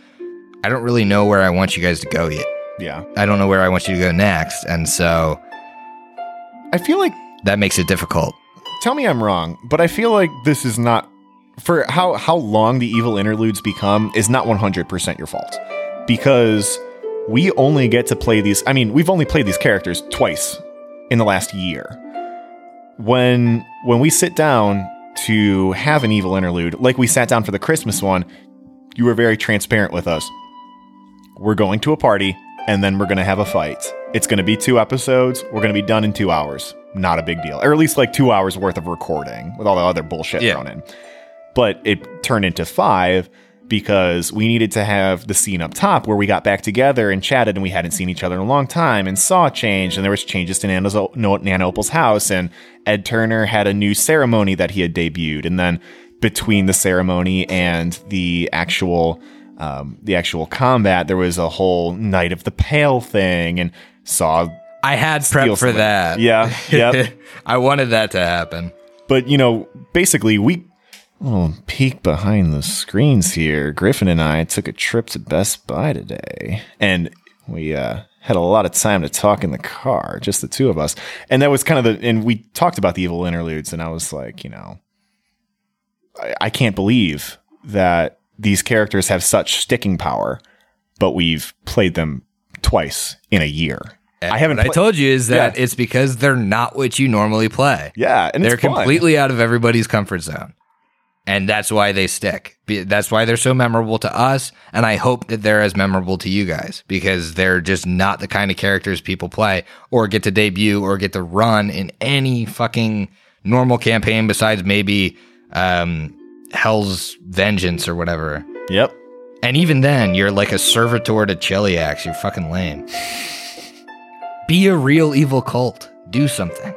I don't really know where I want you guys to go yet. Yeah. I don't know where I want you to go next, and so I feel like that makes it difficult. tell me I'm wrong, but I feel like this is not for how how long the evil interludes become is not 100% your fault because we only get to play these I mean, we've only played these characters twice in the last year. When when we sit down to have an evil interlude, like we sat down for the Christmas one, you were very transparent with us. We're going to a party and then we're going to have a fight. It's going to be two episodes. We're going to be done in two hours. Not a big deal. Or at least like two hours worth of recording with all the other bullshit Yeah. thrown in. But it turned into five because we needed to have the scene up top where we got back together and chatted and we hadn't seen each other in a long time and saw change and there was changes to Nana's, Nana Opal's house and Ed Turner had a new ceremony that he had debuted and then between the ceremony and the actual um, the actual combat there was a whole Night of the Pale thing and saw I had prep for that. yeah yep I wanted that to happen. But you know, basically, we little peek behind the screens here. Griffin and I took a trip to Best Buy today, and we uh, had a lot of time to talk in the car, just the two of us. And that was kind of the. And we talked about the evil interludes, and I was like, you know, I, I can't believe that these characters have such sticking power, but we've played them twice in a year. I haven't. What I told you is that Yeah. it's because they're not what you normally play. yeah, and they're completely out of everybody's comfort zone. And that's why they stick. That's why they're so memorable to us. And I hope that they're as memorable to you guys because they're just not the kind of characters people play or get to debut or get to run in any fucking normal campaign besides maybe um, Hell's Vengeance or whatever. Yep. And even then, you're like a servitor to Cheliax. You're fucking lame. Be a real evil cult. Do something.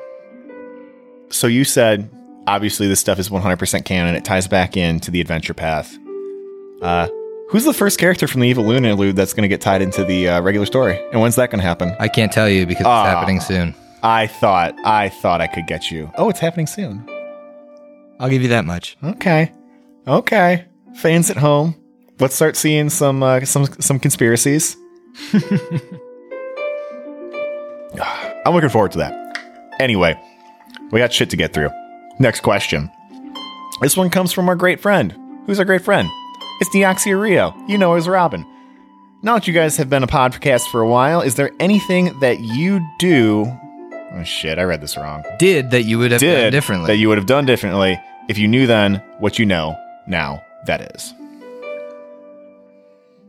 So you said obviously this stuff is 100% canon. It ties back into the adventure path. Uh, who's the first character from the Evil Luna Interlude that's going to get tied into the uh, regular story? And when's that going to happen? I can't tell you because Ah. it's happening soon. I thought I thought I could get you. Oh, it's happening soon. I'll give you that much. Okay, okay. Fans at home, let's start seeing some uh, some some conspiracies. I'm looking forward to that. Anyway, we got shit to get through. Next question. This one comes from our great friend. Who's our great friend? It's Deoxia Rio. You know as Robin. Now that you guys have been a podcast for a while, is there anything that you do? Oh shit, I read this wrong Did that you would have done differently. that you would have done differently if you knew then what you know now that is.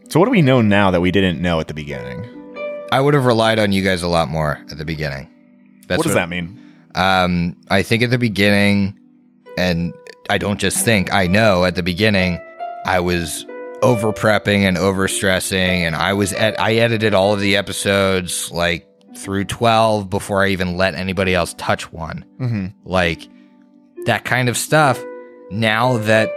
So what do we know now that we didn't know at the beginning? I would have relied on you guys a lot more at the beginning. That's what does that mean? Um, I think at the beginning, and I don't just think, I know at the beginning, I was over prepping and over stressing, and I was at, I edited all of the episodes like through 12 before I even let anybody else touch one. Mm-hmm. Like that kind of stuff. Now that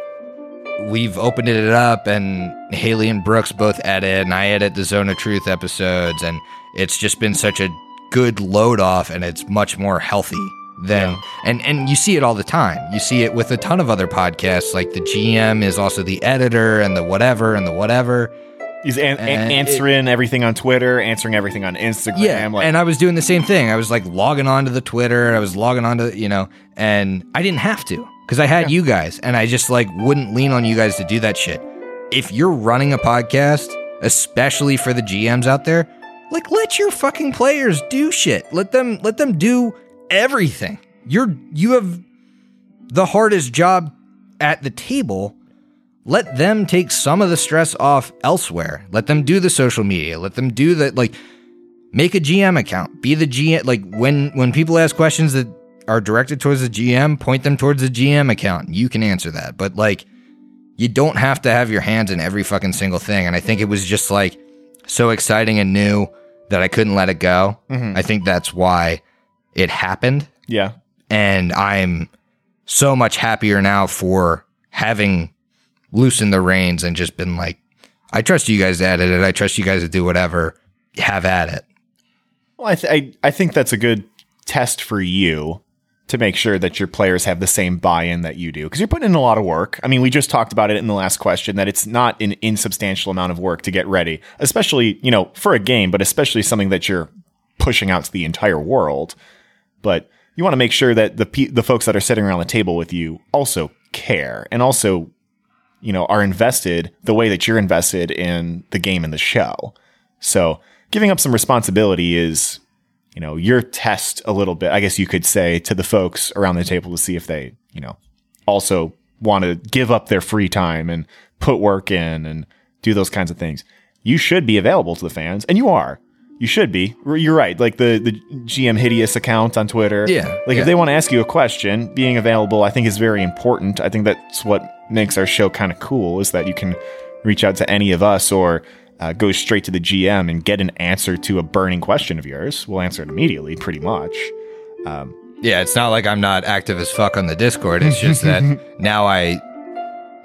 we've opened it up and Haley and Brooks both edit and I edit the Zone of Truth episodes and it's just been such a good load off and it's much more healthy than Yeah. and and you see it all the time. You see it with a ton of other podcasts like the GM is also the editor and the whatever and the whatever. He's an- a- And it- answering everything on Twitter, answering everything on Instagram. Yeah, like, and I was doing the same thing. I was like logging on to the Twitter. I was logging on to you know, and I didn't have to because I had you guys, and I just like wouldn't lean on you guys to do that shit. If you're running a podcast, especially for the GMs out there, like let your fucking players do shit. Let them let them do everything. You're you have the hardest job at the table let them take some of the stress off elsewhere. Let them do the social media. Let them do the like make a GM account. Be the GM like when when people ask questions that are directed towards the GM, point them towards the GM account. You can answer that. But like you don't have to have your hands in every fucking single thing. And I think it was just like so exciting and new that I couldn't let it go. Mm-hmm. I think that's why it happened yeah. and I'm so much happier now for having loosened the reins and just been like, I trust you guys to edit it. I trust you guys to do whatever. Have at it. Well, I, th- I I think that's a good test for you to make sure that your players have the same buy-in that you do because you're putting in a lot of work. I mean, we just talked about it in the last question that it's not an insubstantial amount of work to get ready, especially you know for a game, but especially something that you're pushing out to the entire world. But you want to make sure that the pe- the folks that are sitting around the table with you also care and also you know are invested the way that you're invested in the game and the show. So giving up some responsibility is, you know, your test a little bit, I guess you could say, to the folks around the table to see if they, you know, also want to give up their free time and put work in and do those kinds of things. You should be available to the fans, and you are. You should be. You're right. Like the the GM Hideous account on Twitter. Yeah, Like yeah. if they want to ask you a question, being available, I think is very important. I think that's what makes our show kind of cool is that you can reach out to any of us or uh, go straight to the GM and get an answer to a burning question of yours, we'll answer it immediately, pretty much. Yeah, it's not like I'm not active as fuck on the Discord. It's just that now I,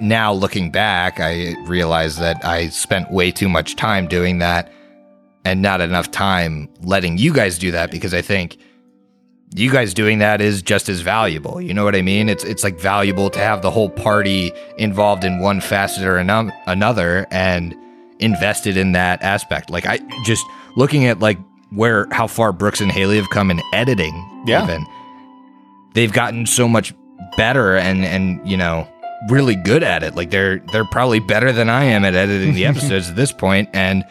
now looking back, I realize that I spent way too much time doing that and not enough time letting you guys do that because I think you guys doing that is just as valuable. You know what I mean? It's it's like valuable to have the whole party involved in one facet or ano- another and invested in that aspect. Like I just looking at like where how far Brooks and Haley have come in editing Yeah. even. They've gotten so much better and and you know really good at it. Like they're they're probably better than I am at editing the episodes at this point and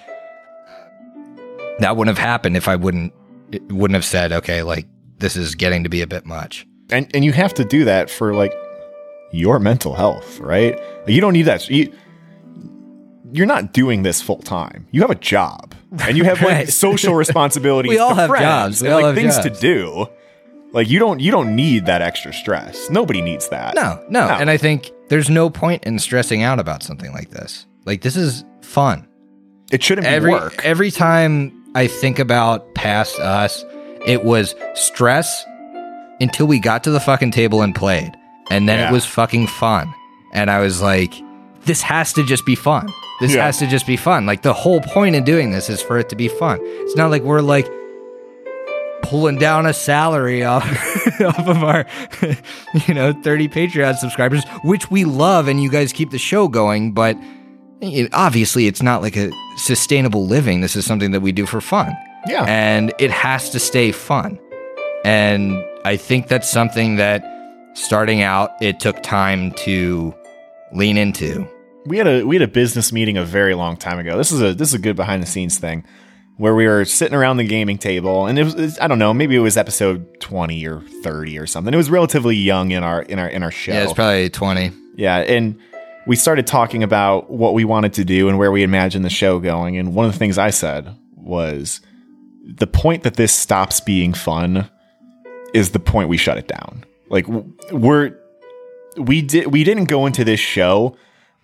that wouldn't have happened if I wouldn't it wouldn't have said, okay, like this is getting to be a bit much. And and you have to do that for like your mental health, right? You don't need that. You, you're not doing this full time. You have a job, and you have like Right. social responsibilities. We all have friends jobs. We and all like have things jobs. to do. Like you don't you don't need that extra stress. Nobody needs that. No, no, No. And I think there's no point in stressing out about something like this. Like this is fun. It shouldn't be Every work. every time I think about past us, it was stress until we got to the fucking table and played. And then Yeah. it was fucking fun. And I was like, this has to just be fun. This Yeah. has to just be fun. Like the whole point in doing this is for it to be fun. It's not like we're like pulling down a salary off, off of our, you know, 30 Patreon subscribers, which we love and you guys keep the show going, but it- obviously it's not like a sustainable living. This is something that we do for fun. yeah. And it has to stay fun. And I think that's something that starting out, it took time to lean into. We had a we had a business meeting a very long time ago. This is a this is a good behind the scenes thing where we were sitting around the gaming table and it was it's- I don't know maybe it was episode twenty or thirty or something. It was relatively young in our in our in our show. Yeah, it's probably 20. Yeah, and we started talking about what we wanted to do and where we imagined the show going. And one of the things I said was the point that this stops being fun is the point we shut it down. Like we're we did we didn't go into this show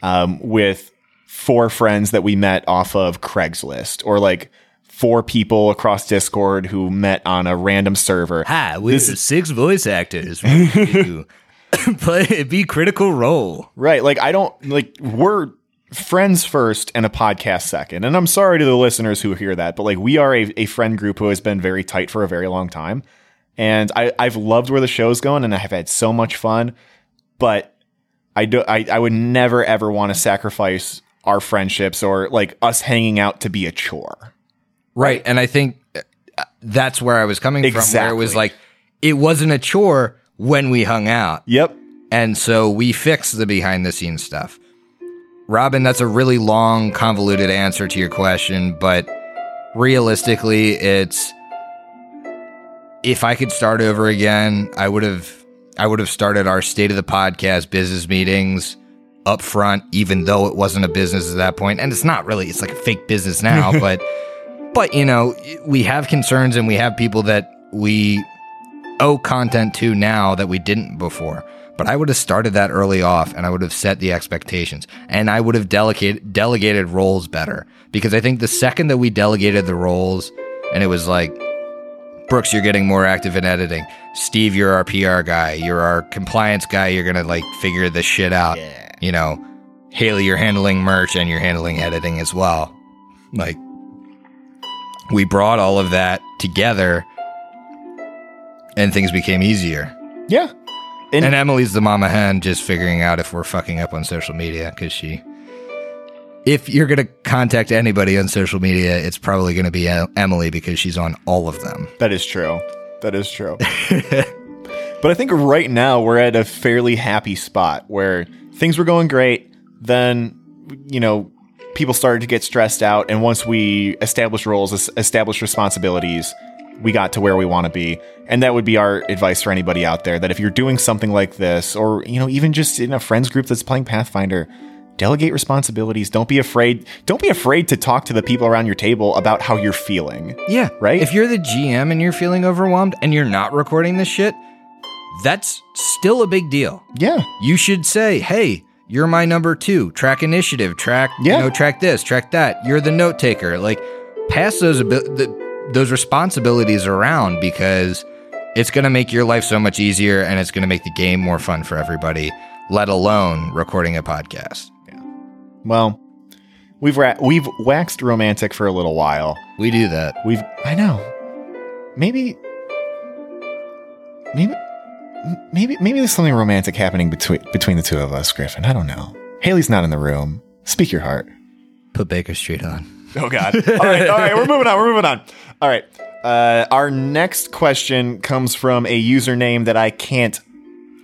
um, with four friends that we met off of Craigslist or like four people across Discord who met on a random server. Hi, we're This is- six voice actors. who Play be critical role. Right. Like I don't like we're friends first and a podcast second. And I'm sorry to the listeners who hear that, but like we are a, a friend group who has been very tight for a very long time. And I, I've loved where the show's going and I have had so much fun. But I do I, I would never ever want to sacrifice our friendships or like us hanging out to be a chore. Right. And I think uh, that's where I was coming from. Where it was like, it wasn't a chore when we hung out. Yep. And so we fixed the behind the scenes stuff. Robin, that's a really long, convoluted answer to your question, but realistically, it's if I could start over again, I would have I would have started our state of the podcast business meetings up front, even though it wasn't a business at that point. And it's not really, it's like a fake business now, but but you know, we have concerns and we have people that we owe content to now that we didn't before. But I would have started that early off and I would have set the expectations and I would have delegated delegated roles better because I think the second that we delegated the roles and it was like Brooks, you're getting more active in editing. Steve, you're our PR guy. You're our compliance guy. You're gonna like figure this shit out. Yeah. You know, Haley, you're handling merch and you're handling editing as well. Like, we brought all of that together, and things became easier. Yeah. And, And Emily's the mama hen, just figuring out if we're fucking up on social media because she. If you're gonna contact anybody on social media, it's probably gonna be E- Emily because she's on all of them. That is true. That is true. but I think right now we're at a fairly happy spot where things were going great. Then, you know, people started to get stressed out. And once we established roles, established responsibilities, we got to where we want to be. And that would be our advice for anybody out there that if you're doing something like this, or, you know, even just in a friends group that's playing Pathfinder, delegate responsibilities. Don't be afraid. Don't be afraid to talk to the people around your table about how you're feeling. Yeah. Right? If you're the GM and you're feeling overwhelmed and you're not recording this shit, that's still a big deal. Yeah. You should say, hey, you're my number two. Track initiative, track, Yeah. you know, track this, track that. You're the note taker. Like, pass those abi- the, those responsibilities around because it's going to make your life so much easier and it's going to make the game more fun for everybody. Let alone recording a podcast. Well, we've ra- we've waxed romantic for a little while. We do that. We've I know. Maybe maybe maybe maybe there's something romantic happening between between the two of us, Griffin. I don't know. Haley's not in the room. Speak your heart. Put Baker Street on. Oh God! All right, all right, we're moving on. We're moving on. All right. Uh, our next question comes from a username that I can't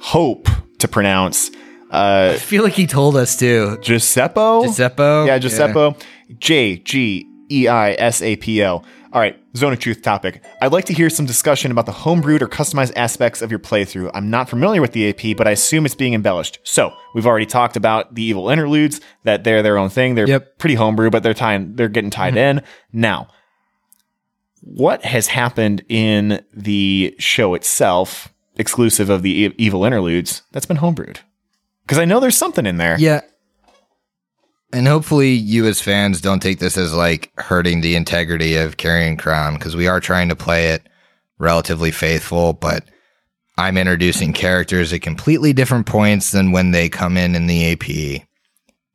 hope to pronounce. Uh, I feel like he told us to. Giuseppe. Giuseppe? Yeah, Giuseppe. J G E I S A P O. All right, Zone of Truth topic. I'd like to hear some discussion about the homebrewed or customized aspects of your playthrough. I'm not familiar with the AP, but I assume it's being embellished. So we've already talked about the evil interludes, that they're their own thing. They're Yep. pretty homebrew, but they're tying, they're getting tied in. Now, what has happened in the show itself, exclusive of the e- evil interludes, that's been homebrewed? Because I know there's something in there. Yeah. And hopefully, you as fans don't take this as like hurting the integrity of Carrion Crown because we are trying to play it relatively faithful, but I'm introducing characters at completely different points than when they come in in the AP.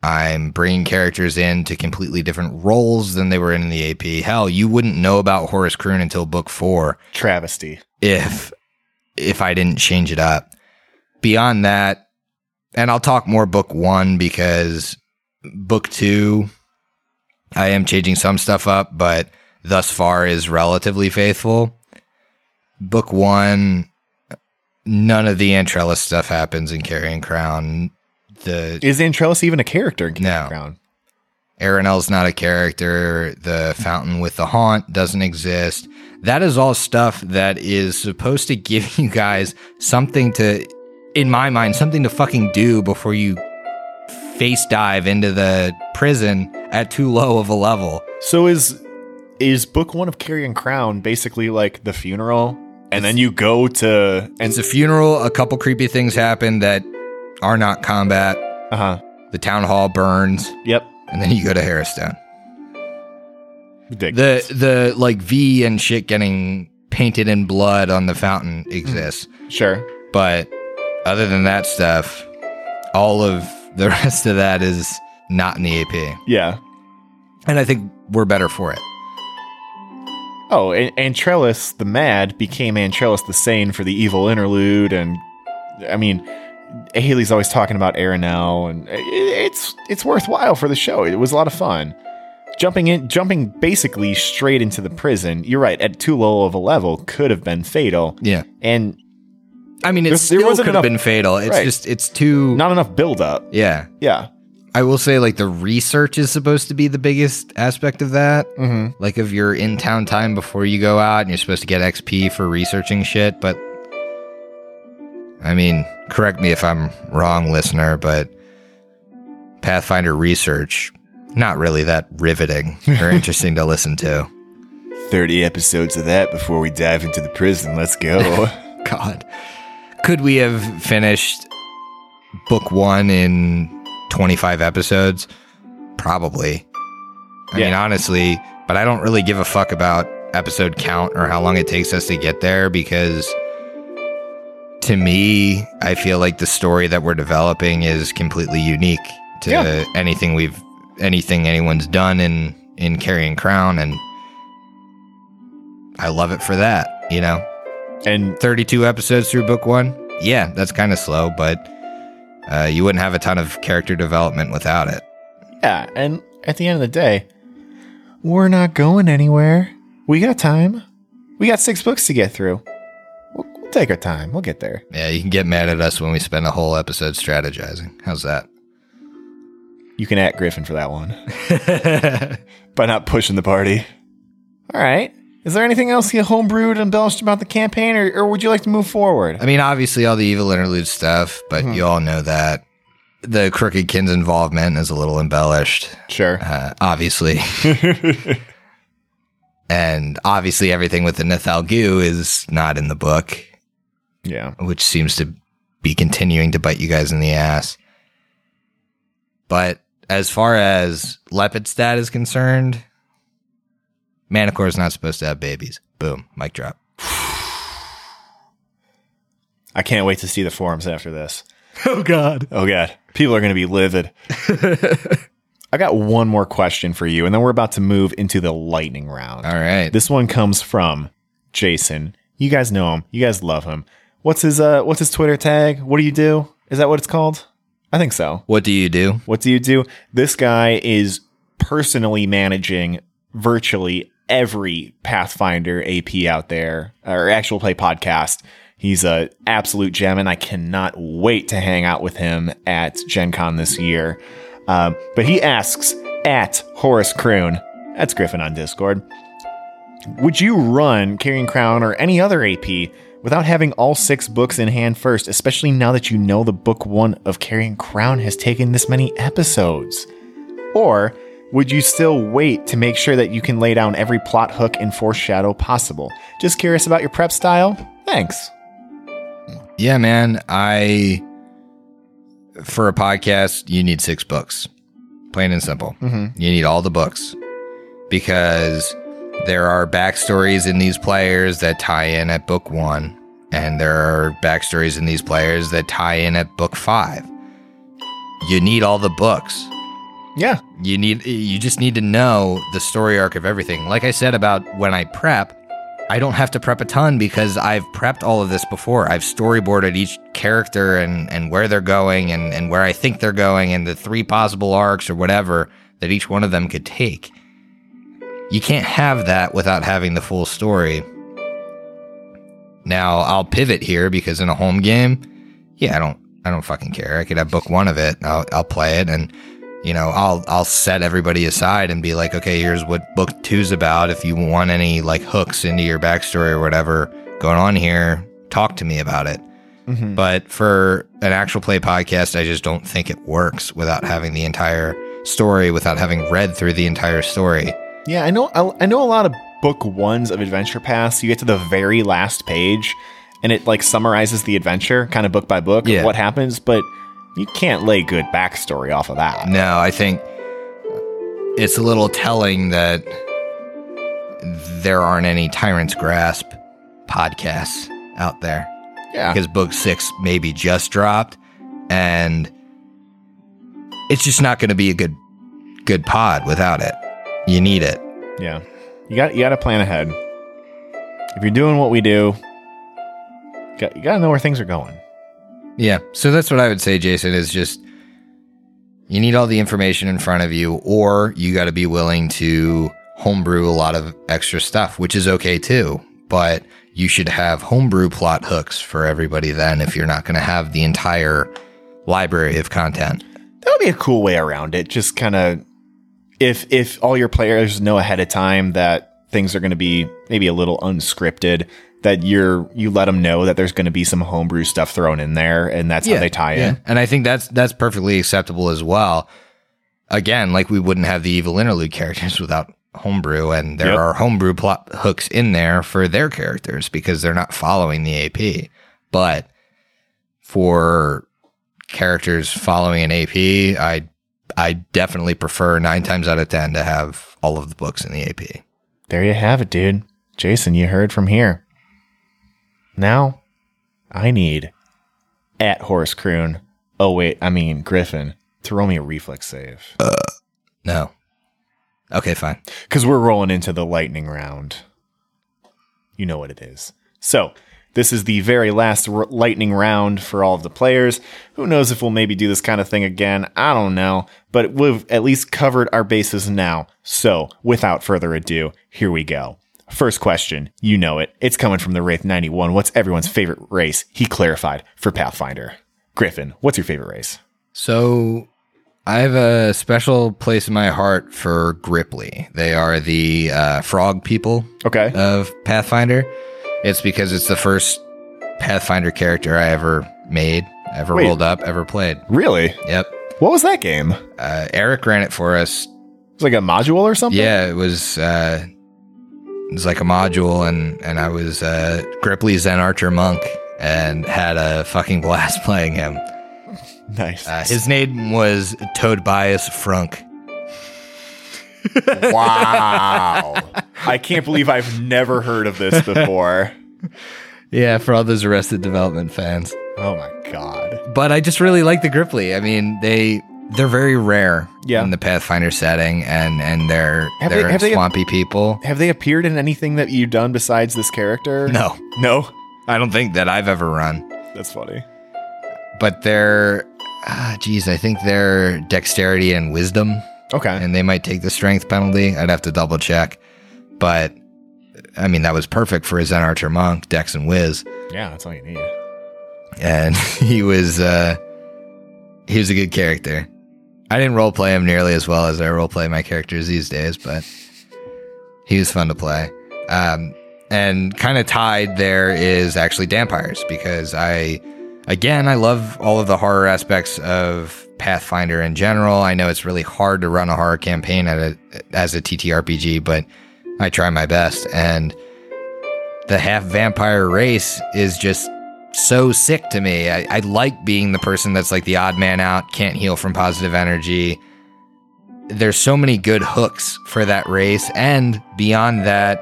I'm bringing characters in to completely different roles than they were in the AP. Hell, you wouldn't know about Horus Croon until book four Travesty. if if I didn't change it up. Beyond that, and I'll talk more book one because book two, I am changing some stuff up, but thus far is relatively faithful. Book one, none of the Antrella stuff happens in Carrion Crown. The Is Antrellis even a character in Kingdom No. Crown? Aranel's not a character. The fountain with the haunt doesn't exist. That is all stuff that is supposed to give you guys something to, in my mind, something to fucking do before you face dive into the prison at too low of a level. So is is book one of Carrion Crown basically like the funeral, and then you go to and It's a funeral. A couple creepy things happen that are not combat. uh huh. The town hall burns, Yep. and then you go to. Ridiculous. The the like V and shit getting painted in blood on the fountain exists. sure. But other than that stuff, all of the rest of that is not in the AP. Yeah. And I think we're better for it. Oh, and Antrellis the Mad became Antrellis the Sane for the evil interlude, and I mean, Haley's always talking about Aranel, and it, it's it's worthwhile for the show. It was a lot of fun. Jumping in, jumping basically straight into the prison. You're right. At too low of a level, could have been fatal. Yeah. And I mean, it There's- there still wasn't could have enough- been fatal. It's Right. just, it's too. not enough build up. yeah. Yeah. I will say, like, the research is supposed to be the biggest aspect of that. Mm-hmm. Like, of your in town time before you go out, and you're supposed to get XP for researching shit. But, I mean, correct me if I'm wrong, listener, but Pathfinder research, not really that riveting or interesting to listen to. 30 episodes of that before we dive into the prison. Let's go. God. Could we have finished book one in 25 episodes? Probably. I mean, honestly, but I don't really give a fuck about episode count or how long it takes us to get there because to me, I feel like the story that we're developing is completely unique to Yeah. anything we've anything anyone's done in in Carrion Crown and I love it for that, you know. And 32 episodes through book one. Yeah, that's kind of slow, but uh, you wouldn't have a ton of character development without it. yeah, and at the end of the day, we're not going anywhere. We got time. We got six books to get through. We'll, we'll take our time. We'll get there. Yeah, you can get mad at us when we spend a whole episode strategizing. How's that? You can at Griffin for that one by not pushing the party. All right. Is there anything else you homebrewed and embellished about the campaign, or, or would you like to move forward? I mean, obviously, all the evil interlude stuff, but you all know that. The Crooked Kin's involvement is a little embellished, Sure. uh, obviously. and obviously, everything with the Nethal Goo is not in the book. Yeah. which seems to be continuing to bite you guys in the ass. But as far as Lepidstadt is concerned, Manticore is not supposed to have babies. Boom, mic drop. I can't wait to see the forums after this. Oh God. Oh god, people are going to be livid. I got one more question for you, and then we're about to move into the lightning round. All right. This one comes from Jason. You guys know him. You guys love him. What's his uh what's his Twitter tag? What do you do? Is that what it's called? I think so. what do you do? What do you do? This guy is personally managing virtually every Pathfinder AP out there or actual play podcast. He's a absolute gem, and I cannot wait to hang out with him at Gen Con this year. Um, but he asks at Horus Croon, that's Griffin on Discord, would you run Carrion Crown or any other AP without having all six books in hand first, especially now that you know the book one of Carrion Crown has taken this many episodes? Or would you still wait to make sure that you can lay down every plot hook and foreshadow possible? Just curious about your prep style? Thanks. Yeah, man. I for a podcast, you need six books. Plain and simple. Mhm. You need all the books because there are backstories in these players that tie in at book one, and there are backstories in these players that tie in at book five. You need all the books. Yeah. You need you just need to know the story arc of everything. Like I said about when I prep, I don't have to prep a ton because I've prepped all of this before. I've storyboarded each character and, and where they're going and, and where I think they're going and the three possible arcs or whatever that each one of them could take. You can't have that without having the full story. Now I'll pivot here because in a home game, yeah, I don't I don't fucking care. I could have book one of it. I'll I'll play it and you know, I'll I'll set everybody aside and be like, okay, here's what book two's about. If you want any like hooks into your backstory or whatever going on here, talk to me about it. Mhm. But for an actual play podcast, I just don't think it works without having the entire story, without having read through the entire story. Yeah, I know. I, I know a lot of book ones of Adventure Paths. You get to the very last page, and it like summarizes the adventure, kind of book by book, Yeah. of what happens. But you can't lay good backstory off of that. No, I think it's a little telling that there aren't any Tyrant's Grasp podcasts out there. Yeah, because book six maybe just dropped and it's just not going to be a good good pod without it you need it yeah. You got you got to plan ahead. If you're doing what we do, you got, you got to know where things are going. Yeah so that's what i would say jason is just you need all the information in front of you or you got to be willing to homebrew a lot of extra stuff which is okay too but you should have homebrew plot hooks for everybody then if you're not going to have the entire library of content That would be a cool way around it. Just kind of if if all your players know ahead of time that things are going to be maybe a little unscripted, that you're you let them know that there's going to be some homebrew stuff thrown in there, and that's how they tie in. And I think that's that's perfectly acceptable as well. Again, like we wouldn't have the evil interlude characters without homebrew, and there Yep. are homebrew plot hooks in there for their characters because they're not following the AP. But for characters following an AP, I I definitely prefer nine times out of ten to have all of the books in the AP. There you have it, dude. Jason, you heard from here. Now, I need at Horus Croon. Oh wait, I mean Griffin Throw me a reflex save uh, No. Okay, fine. because we're rolling into the lightning round. You know what it is. So this is the very last r- lightning round for all of the players. Who knows if we'll maybe do this kind of thing again? I don't know, but we've at least covered our bases now. So without further ado, here we go. First question, you know it. It's coming from the Wraith 91. What's everyone's favorite race? He clarified for Pathfinder. Griffin, what's your favorite race? So I have a special place in my heart for Grippli. They are the uh, frog people Okay. of Pathfinder. It's because it's the first Pathfinder character I ever made, ever Wait. rolled up, ever played. really? Yep. What was that game? Uh, Eric ran it for us. It's like a module or something? Yeah, it was. Uh, it was like a module, and and I was uh, Grippli Zen Archer monk, and had a fucking blast playing him. Nice. Uh, his name was Toad Bias Frunk. wow. I can't believe I've never heard of this before. Yeah, for all those Arrested Development fans. Oh my god. But I just really like the Grippli. I mean, they they're very rare Yeah. in the Pathfinder setting, and and they're Have they- they're they- swampy people. Have they appeared in anything that you've done besides this character? No, No? I don't think that I've ever run. That's funny. But they're, ah, geez, I think they're dexterity and wisdom, Okay. and they might take the strength penalty. I'd have to double check. But I mean, that was perfect for his Zen Archer monk, Dex and Wiz. yeah, that's all you need. and he was uh he was a good character. I didn't role play him nearly as well as I role play my characters these days, but he was fun to play. Um, and kind of tied there is actually Dhampirs because I, again, I love all of the horror aspects of Pathfinder in general. I know it's really hard to run a horror campaign at a, as a TTRPG, but I try my best. And the half vampire race is just so sick to me. I, I like being the person that's like the odd man out, can't heal from positive energy. There's so many good hooks for that race. And beyond that,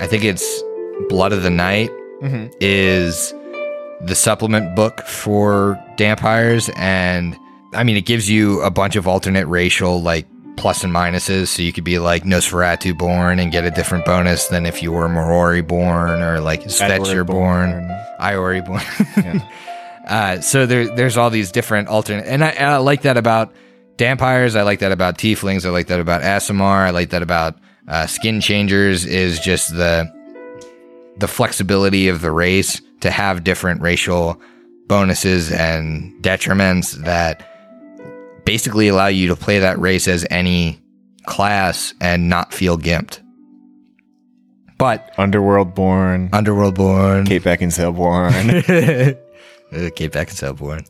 I think it's Blood of the Night Mm-hmm. is the supplement book for Dhampirs. And I mean, it gives you a bunch of alternate racial, like, plus and minuses. So you could be like Nosferatu born and get a different bonus than if you were Moroi born or like Svetocher born. Iori born. Yeah. uh, so there, there's all these different alternate, and I, and I like that about Dhampirs. I like that about Tieflings. I like that about Aasimar. I like that about uh, Skin Changers. Is just the the flexibility of the race to have different racial bonuses and detriments that basically allow you to play that race as any class and not feel gimped. But Underworld born. Underworld born, Kate Beckinsale born. Kate Beckinsale born.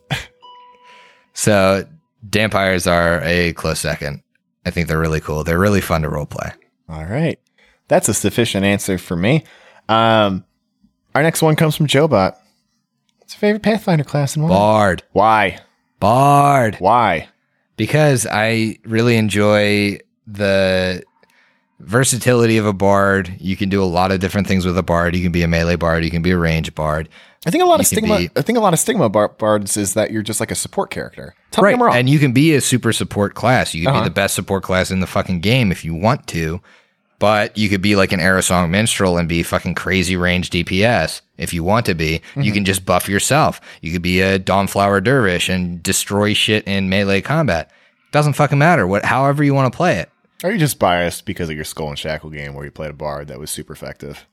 so, Dhampirs are a close second. I think they're really cool. They're really fun to roleplay. All right. That's a sufficient answer for me. Um, our next one comes from Jobot. What's your favorite Pathfinder class and why? Bard. Why? Bard. Why? Because I really enjoy the versatility of a bard. You can do a lot of different things with a bard. You can be a melee bard. You can be a range bard. I think a lot of You can stigma. be- I think a lot of stigma bar- bards is that you're just like a support character. Tell me I'm wrong. And you can be a super support class. You can Uh-huh. be the best support class in the fucking game if you want to. But you could be like an Arrowsong Minstrel and be fucking crazy range DPS if you want to be. You Mm-hmm. can just buff yourself. You could be a Dawnflower Dervish and destroy shit in melee combat. Doesn't fucking matter. What however you want to play it. Are you just biased because of your Skull and Shackle game where you played a bard that was super effective?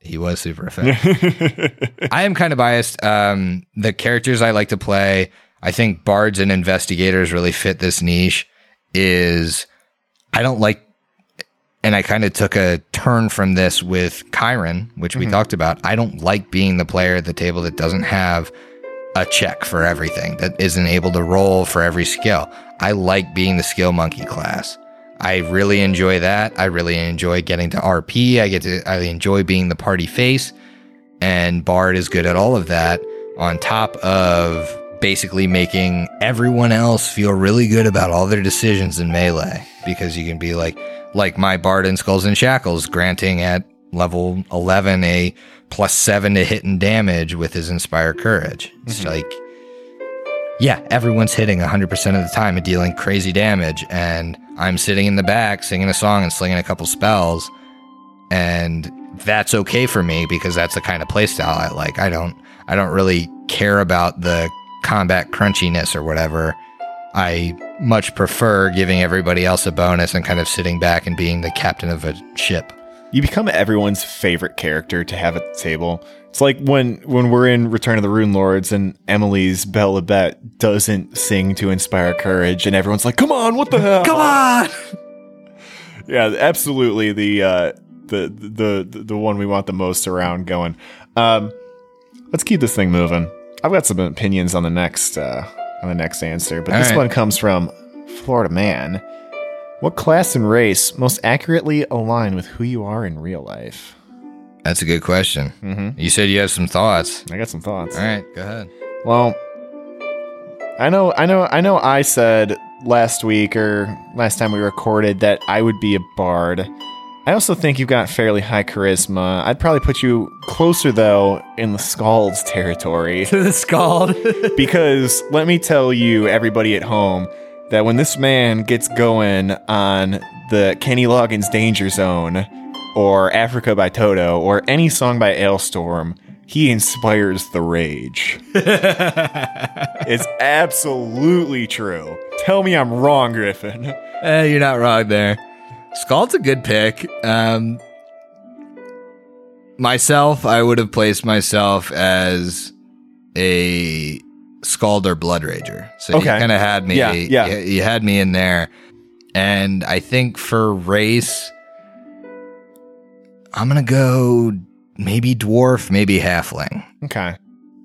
He was super effective. I am kind of biased. Um, the characters I like to play, I think bards and investigators really fit this niche. Is I don't like, and I kind of took a turn from this with Kyron, which we mm-hmm. talked about. I don't like being the player at the table that doesn't have a check for everything, that isn't able to roll for every skill. I like being the skill monkey class. I really enjoy that. I really enjoy getting to RP. I get to I enjoy being the party face and Bard is good at all of that on top of basically making everyone else feel really good about all their decisions in melee because you can be like like my Bard in Skulls and Shackles granting at level 11 a plus 7 to hit and damage with his Inspire Courage. It's mm-hmm. like yeah, everyone's hitting 100% of the time and dealing crazy damage. And I'm sitting in the back singing a song and slinging a couple spells. And that's okay for me because that's the kind of playstyle I like. I don't, I don't really care about the combat crunchiness or whatever. I much prefer giving everybody else a bonus and kind of sitting back and being the captain of a ship. You become everyone's favorite character to have at the table. It's like when when we're in Return of the Runelords and Emily's Belle Labette doesn't sing to inspire courage, and everyone's like, "Come on, what the hell?" Come on! Yeah, absolutely. The uh, the the the the one we want the most around going. Um, let's keep this thing moving. I've got some opinions on the next uh, on the next answer, but All this right. one comes from Florida man. What class and race most accurately align with who you are in real life? That's a good question. Mm-hmm. You said you have some thoughts. I got some thoughts. All right, go ahead. Well, I know, I know, I know. I said last week or last time we recorded that I would be a bard. I also think you've got fairly high charisma. I'd probably put you closer though in the Skald's territory To the skald. because let me tell you, everybody at home, that when this man gets going on the Kenny Loggins Danger Zone or Africa by Toto or any song by Alestorm, he inspires the rage. it's absolutely true. Tell me I'm wrong, Griffin. Eh, you're not wrong there. Skald's a good pick. Um, myself, I would have placed myself as a Skald or Bloodrager. So you kind of had me. Yeah, yeah. You, you had me in there. And I think for race, I'm going to go maybe dwarf, maybe halfling. Okay.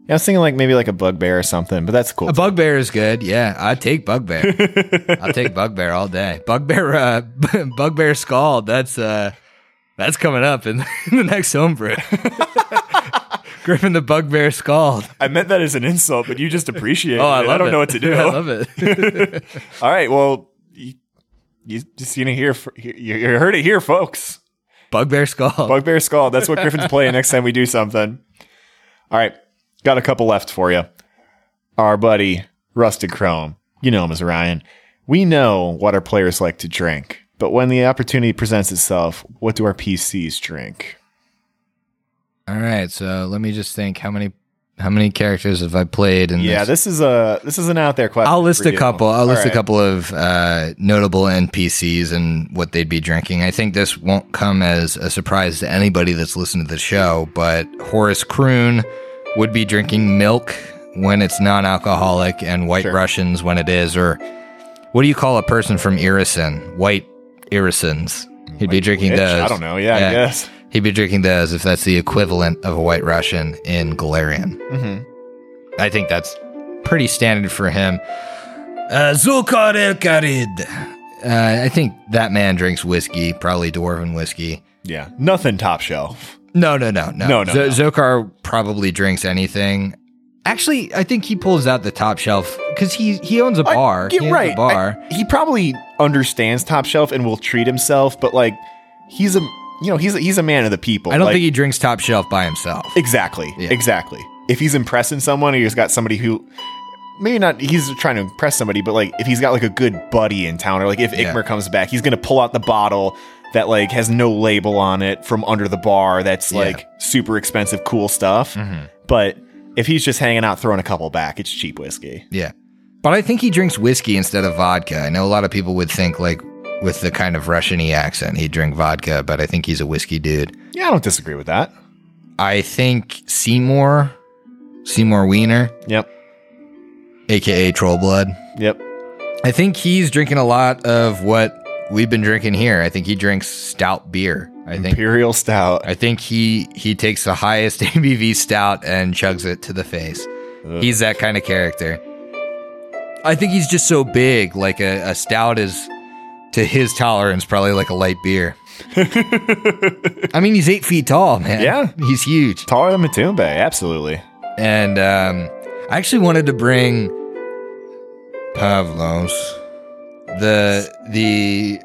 Yeah, I was thinking like maybe like a bugbear or something, but that's cool. A bugbear is good. Yeah, I'd take bugbear. I'll take bugbear all day. Bugbear, uh, bugbear skald. That's uh, that's coming up in, in the next homebrew. Griffin the bugbear skald. I meant that as an insult, but you just appreciate it. Oh, I it. love I don't it. know what to do. I love it. All right, well, you, you just gonna hear you, you heard it here, folks. bugbear skald. Bugbear Skull. That's what Griffin's playing next time we do something. All right, got a couple left for you. Our buddy Rusted Chrome. You know him as Ryan. We know what our players like to drink, but when the opportunity presents itself, what do our PCs drink? all right, so let me just think. How many how many characters have I played? In this? Yeah, this? this is a this is an out there question. I'll list a you. couple. I'll All list right. a couple of uh, notable NPCs and what they'd be drinking. I think this won't come as a surprise to anybody that's listened to the show, but Horus Croon would be drinking milk when it's non-alcoholic, and White Sure. Russians when it is. Or what do you call a person from Irrisen? White Irisons. He'd be drinking Which? those. I don't know. Yeah, I guess. He'd be drinking those if that's the equivalent of a White Russian in Golarion. hmm I think that's pretty standard for him. Uh, Zulkar El Kharid. Uh, I think that man drinks whiskey, probably dwarven whiskey. Yeah, nothing top shelf. No, no, no, no. No, no, Zo- no. Zokar probably drinks anything. Actually, I think he pulls out the top shelf because he he owns a bar. Get he owns right. a bar. I- he probably understands top shelf and will treat himself, but like he's a you know he's a, he's a man of the people. I don't Like, think he drinks top shelf by himself. exactly Yeah. exactly. If he's impressing someone, or he's got somebody who maybe not he's trying to impress somebody, but like if he's got like a good buddy in town, or like if Yeah. Ikmer comes back, he's gonna pull out the bottle that like has no label on it from under the bar. That's Yeah. like super expensive, cool stuff. Mhm. But if he's just hanging out, throwing a couple back, it's cheap whiskey. Yeah. But I think he drinks whiskey instead of vodka. I know a lot of people would think like with the kind of Russian y accent, he'd drink vodka, but I think he's a whiskey dude. Yeah, I don't disagree with that. I think Seymour, Seymour Weiner, Yep. aka Troll Blood. Yep. I think he's drinking a lot of what we've been drinking here. I think he drinks stout beer. I think Imperial Stout. I think he he takes the highest ABV stout and chugs it to the face. He's that kind of character. I think he's just so big. Like a, a stout is to his tolerance probably like a light beer. I mean, he's eight feet tall, man. Yeah. he's huge. Taller than Matumbe, absolutely. And um, I actually wanted to bring Pavlos, the the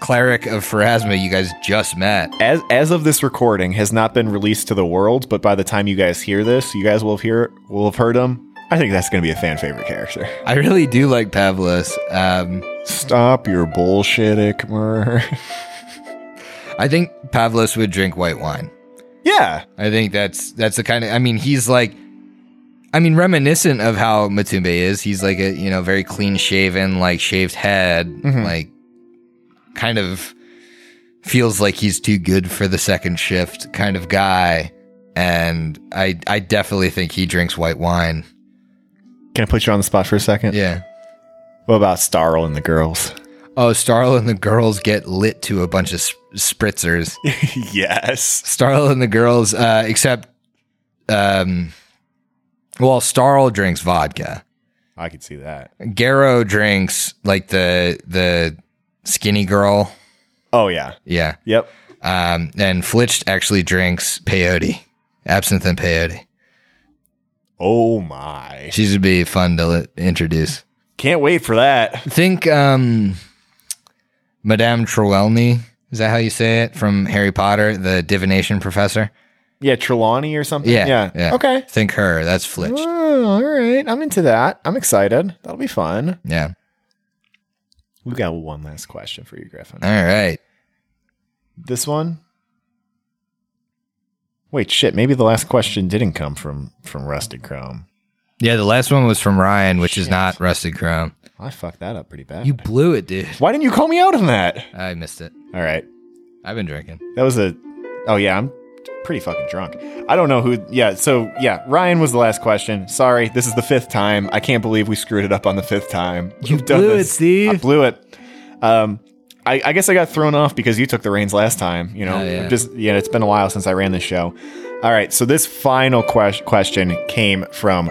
cleric of Pharasma you guys just met. As as of this recording, has not been released to the world, but by the time you guys hear this, you guys will have hear will have heard him. I think that's going to be a fan favorite character. I really do like Pavlos. Um, Stop your bullshit, Ikmer. I think Pavlos would drink white wine. yeah, I think that's that's the kind of. I mean, he's like, I mean, reminiscent of how Matumbe is. He's like a you know very clean shaven, like shaved head, Mhm. like kind of feels like he's too good for the second shift kind of guy. And I I definitely think he drinks white wine. can I put you on the spot for a second? Yeah. What about Starl and the girls? Oh, Starl and the girls get lit to a bunch of spritzers. yes. Starl and the girls, uh, except, um, well, Starl drinks vodka. I could see that. Garrow drinks like the the skinny girl. Oh yeah. Yeah. Yep. Um, and Flitch actually drinks peyote, absinthe and peyote. Oh my. She's gonna be fun to li- introduce. Can't wait for that. Think um Madame Trelawney, is that how you say it? From Harry Potter, the divination professor? Yeah, Trelawney or something. Yeah. Yeah. yeah. Okay. Think her. That's Flitch. Oh, all right. I'm into that. I'm excited. That'll be fun. Yeah. We've got one last question for you, Griffin. All right. This one. Wait, shit. Maybe the last question didn't come from from Rusted Chrome. Yeah, the last one was from Ryan, which is not Rusted Chrome. Oh, I fucked that up pretty bad. You blew it, dude. Why didn't you call me out on that? I missed it. All right. I've been drinking. That was a. Oh yeah, I'm pretty fucking drunk. I don't know who. Yeah. So yeah, Ryan was the last question. Sorry, this is the fifth time. I can't believe we screwed it up on the fifth time. You We've done blew it, this. Steve. I blew it. Um, I, I guess I got thrown off because you took the reins last time. You know, Oh, yeah. just yeah, it's been a while since I ran this show. All right, so this final ques- question came from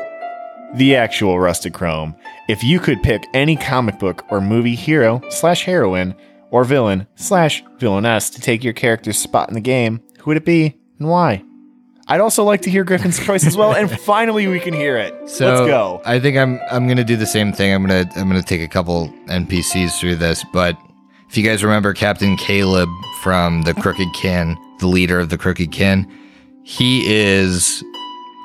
the actual Rusted Chrome. If you could pick any comic book or movie hero slash heroine or villain slash villainess to take your character's spot in the game, who would it be and why? I'd also like to hear Griffin's choice as well, and finally we can hear it. So Let's go. I think I'm I'm gonna do the same thing. I'm gonna I'm gonna take a couple NPCs through this, but if you guys remember Captain Caleb from the Crooked Kin, the leader of the Crooked Kin, he is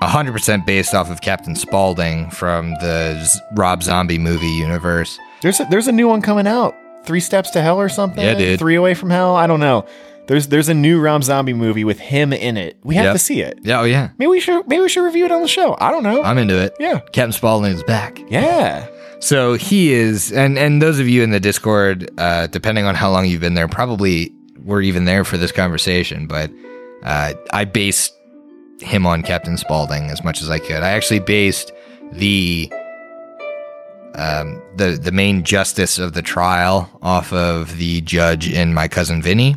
100% based off of Captain Spaulding from the Z- Rob Zombie movie universe. There's a, there's a new one coming out. Three Steps to Hell or something. Yeah, dude. Three Away from Hell. I don't know. There's there's a new Rob Zombie movie with him in it. We have Yep. to see it. Yeah, oh yeah, Maybe we should maybe we should review it on the show. I don't know. I'm into it. yeah. Captain Spaulding is back. Yeah. So he is, and and those of you in the Discord, uh, depending on how long you've been there, probably were even there for this conversation. But uh, I based him on Captain Spaulding as much as I could. I actually based the um, the the main justice of the trial off of the judge in my cousin Vinny.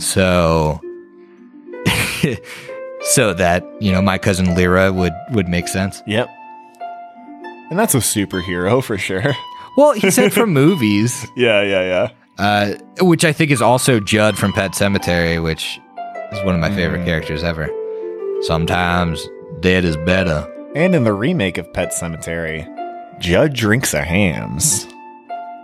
So. So that you know, my cousin Lyra would would make sense. Yep. And that's a superhero for sure. Well, he said from movies. yeah, yeah, yeah. uh, which I think is also Judd from Pet Sematary, which is one of my favorite characters ever. Sometimes dead is better. And in the remake of Pet Sematary, Judd drinks a Hamm's.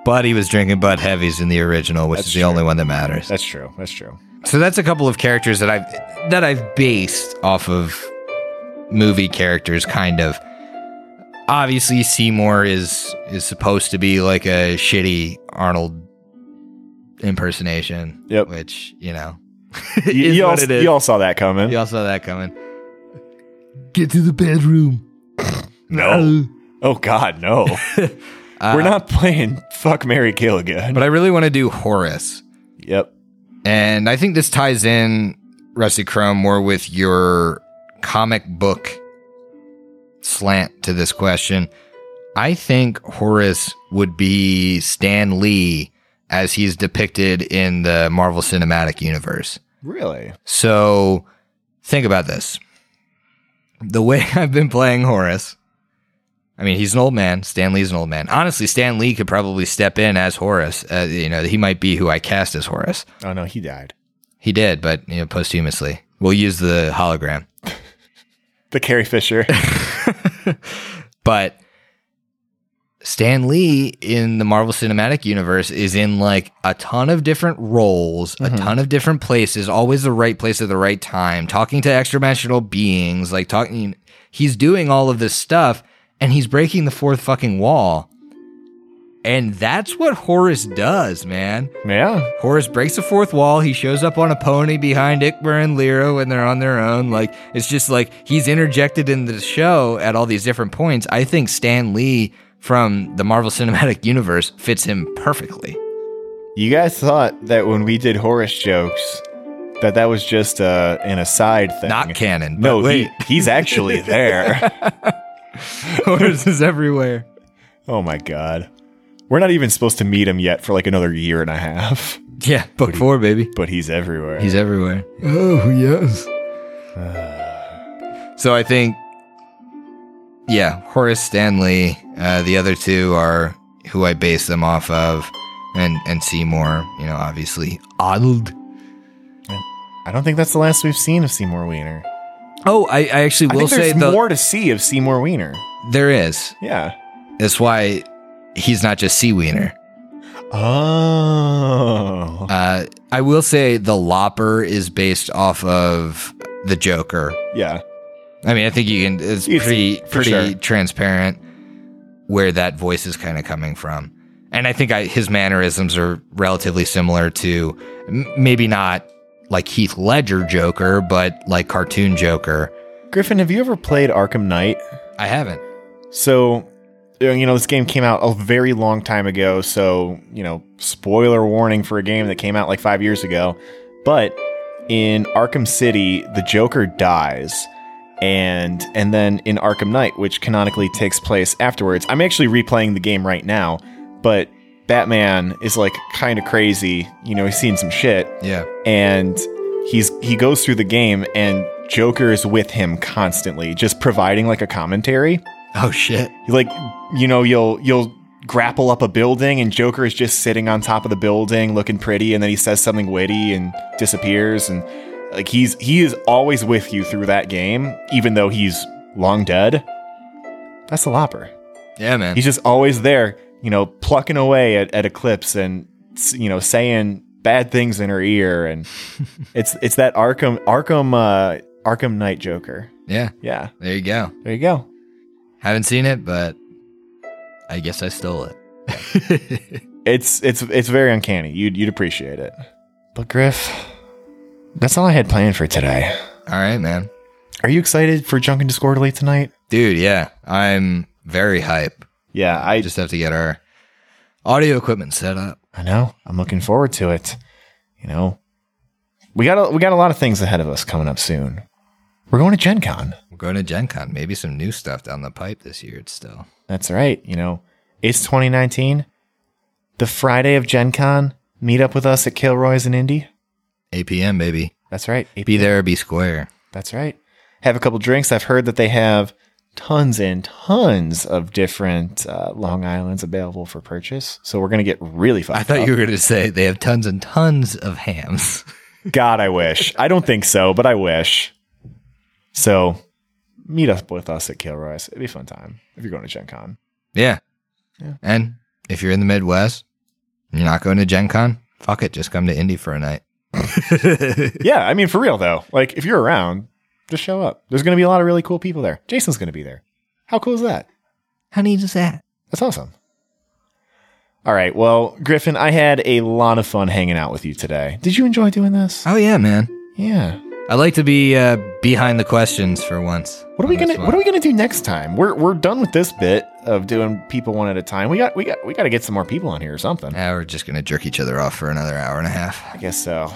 But he was drinking Bud Heavies in the original, which That's is the true. only one that matters. That's true. That's true. So that's a couple of characters that I've that I've based off of movie characters, kind of. Obviously, Seymour is is supposed to be like a shitty Arnold impersonation. Yep. Which you know, You, is you all, what it is. you all saw that coming. You all saw that coming. Get to the bedroom. No. Oh God, no. We're not playing Fuck Mary Kill again. But I really want to do Horus. yep. And I think this ties in, Rusty Chrome, more with your comic book slant to this question. I think Horus would be Stan Lee as he's depicted in the Marvel Cinematic Universe. Really? So think about this. The way I've been playing Horus, I mean, he's an old man. Stan Lee's an old man. Honestly, Stan Lee could probably step in as Horus. Uh, you know, he might be who I cast as Horus. Oh no, he died. He did, but you know, posthumously. We'll use the hologram. The Carrie Fisher. But Stan Lee in the Marvel Cinematic Universe is in like a ton of different roles, a ton of different places, always the right place at the right time, talking to extra-dimensional beings, like talking he's doing all of this stuff and he's breaking the fourth fucking wall. And that's what Horus does, man. yeah. Horus breaks the fourth wall. He shows up on a pony behind Ikmer and Lyra when they're on their own. Like it's just like he's interjected in the show at all these different points. I think Stan Lee from the Marvel Cinematic Universe fits him perfectly. You guys thought that when we did Horus jokes, that that was just uh, an aside thing. Not canon. but No, he, he's actually there. Horus is everywhere. oh my god. We're not even supposed to meet him yet for like another year and a half, Yeah, book four, baby. but he's everywhere. He's everywhere. Oh yes. so I think, yeah, Horus Stan Lee. Uh, the other two are who I base them off of, and and Seymour. You know, obviously Odd. I don't think that's the last we've seen of Seymour Weiner. Oh, I, I actually I will think say there's the, more to see of Seymour Weiner. there is. Yeah. That's why he's not just Sea Wiener. Oh. Uh, I will say the Lopper is based off of the Joker. Yeah. I mean, I think you can. It's pretty pretty sure. transparent where that voice is kind of coming from, and I think I, his mannerisms are relatively similar to m- maybe not like Heath Ledger Joker, but like cartoon Joker. Griffin, have you ever played Arkham Knight? I haven't. So, uh, you know, this game came out a very long time ago. So, you know, spoiler warning for a game that came out like five years ago. But in Arkham City, the Joker dies. And and then in Arkham Knight, which canonically takes place afterwards, I'm actually replaying the game right now. But Batman is like kind of crazy. You know, he's seen some shit Yeah. and he's he goes through the game and Joker is with him constantly, just providing like a commentary. Oh shit. Like, you know, you'll you'll grapple up a building and Joker is just sitting on top of the building looking pretty and then he says something witty and disappears and like he's he is always with you through that game even though he's long dead. That's the Lopper. Yeah, man. He's just always there, you know, plucking away at, at Eclipse and you know saying bad things in her ear, and it's it's that Arkham Arkham uh, Arkham Knight Joker. yeah. Yeah, There you go. there you go. Haven't seen it, but I guess I stole it. It's it's it's very uncanny. You'd you'd appreciate it. But Griff, that's all I had planned for today. All right, man. Are you excited for Junk and Discordly tonight? Dude, yeah. I'm very hype. Yeah, I Just have to get our audio equipment set up. I know. I'm looking forward to it. You know, we got a, we got a lot of things ahead of us coming up soon. We're going to Gen Con. We're going to Gen Con. Maybe some new stuff down the pipe this year. It's still. That's right. You know, it's 2019. The Friday of Gen Con. Meet up with us at Kilroy's in Indy. 8 p.m., baby. That's right. Be there, be square. That's right. Have a couple drinks. I've heard that they have tons and tons of different uh, Long Islands available for purchase. So we're gonna get really fucked I thought up. you were going to say they have tons and tons of Hamm's. God, I wish. I don't think so, but I wish. So meet up with us at Kilroy's. It'd be a fun time if you're going to Gen Con. yeah. Yeah. And if you're in the Midwest, and you're not going to Gen Con, fuck it. Just come to Indy for a night. yeah, I mean, for real though. Like, if you're around, just show up. There's going to be a lot of really cool people there. Jason's going to be there. How cool is that? How neat is that? That's awesome. All right. Well, Griffin, I had a lot of fun hanging out with you today. Did you enjoy doing this? Oh, yeah, man. Yeah. I like to be uh, behind the questions for once. What are we gonna. What are we gonna do next time? We're we're done with this bit of doing people one at a time. We got we got we got to get some more people on here or something. Yeah, we're just gonna jerk each other off for another hour and a half. I guess so.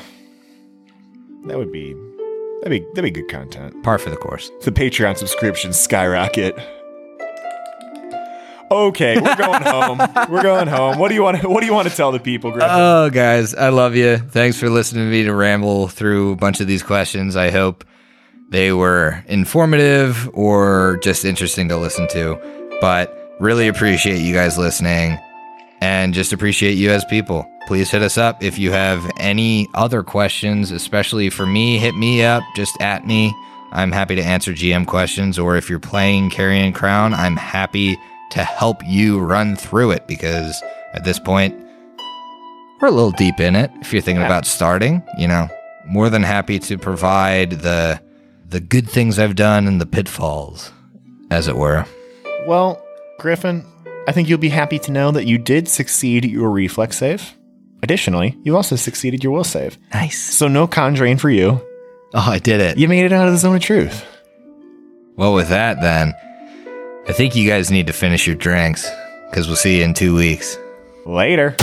That would be that'd be that'd be good content. Par for the course. The Patreon subscriptions skyrocket. Okay, we're going home. We're going home. What do you want? What do you want to tell the people, Griffin? Oh, guys, I love you. Thanks for listening to me to ramble through a bunch of these questions. I hope they were informative or just interesting to listen to. But really appreciate you guys listening and just appreciate you as people. Please hit us up if you have any other questions, especially for me. Hit me up, just at me. I'm happy to answer GM questions, or if you're playing Carrion Crown, I'm happy to help you run through it because at this point, we're a little deep in it. If you're thinking about starting, you know, more than happy to provide the the good things I've done and the pitfalls, as it were. Well, Griffin, I think you'll be happy to know that you did succeed your reflex save. Additionally, you also succeeded your will save. Nice. So no conjuring for you. Oh, I did it. You made it out of the zone of truth. Well, with that, then, I think you guys need to finish your drinks because we'll see you in two weeks. Later.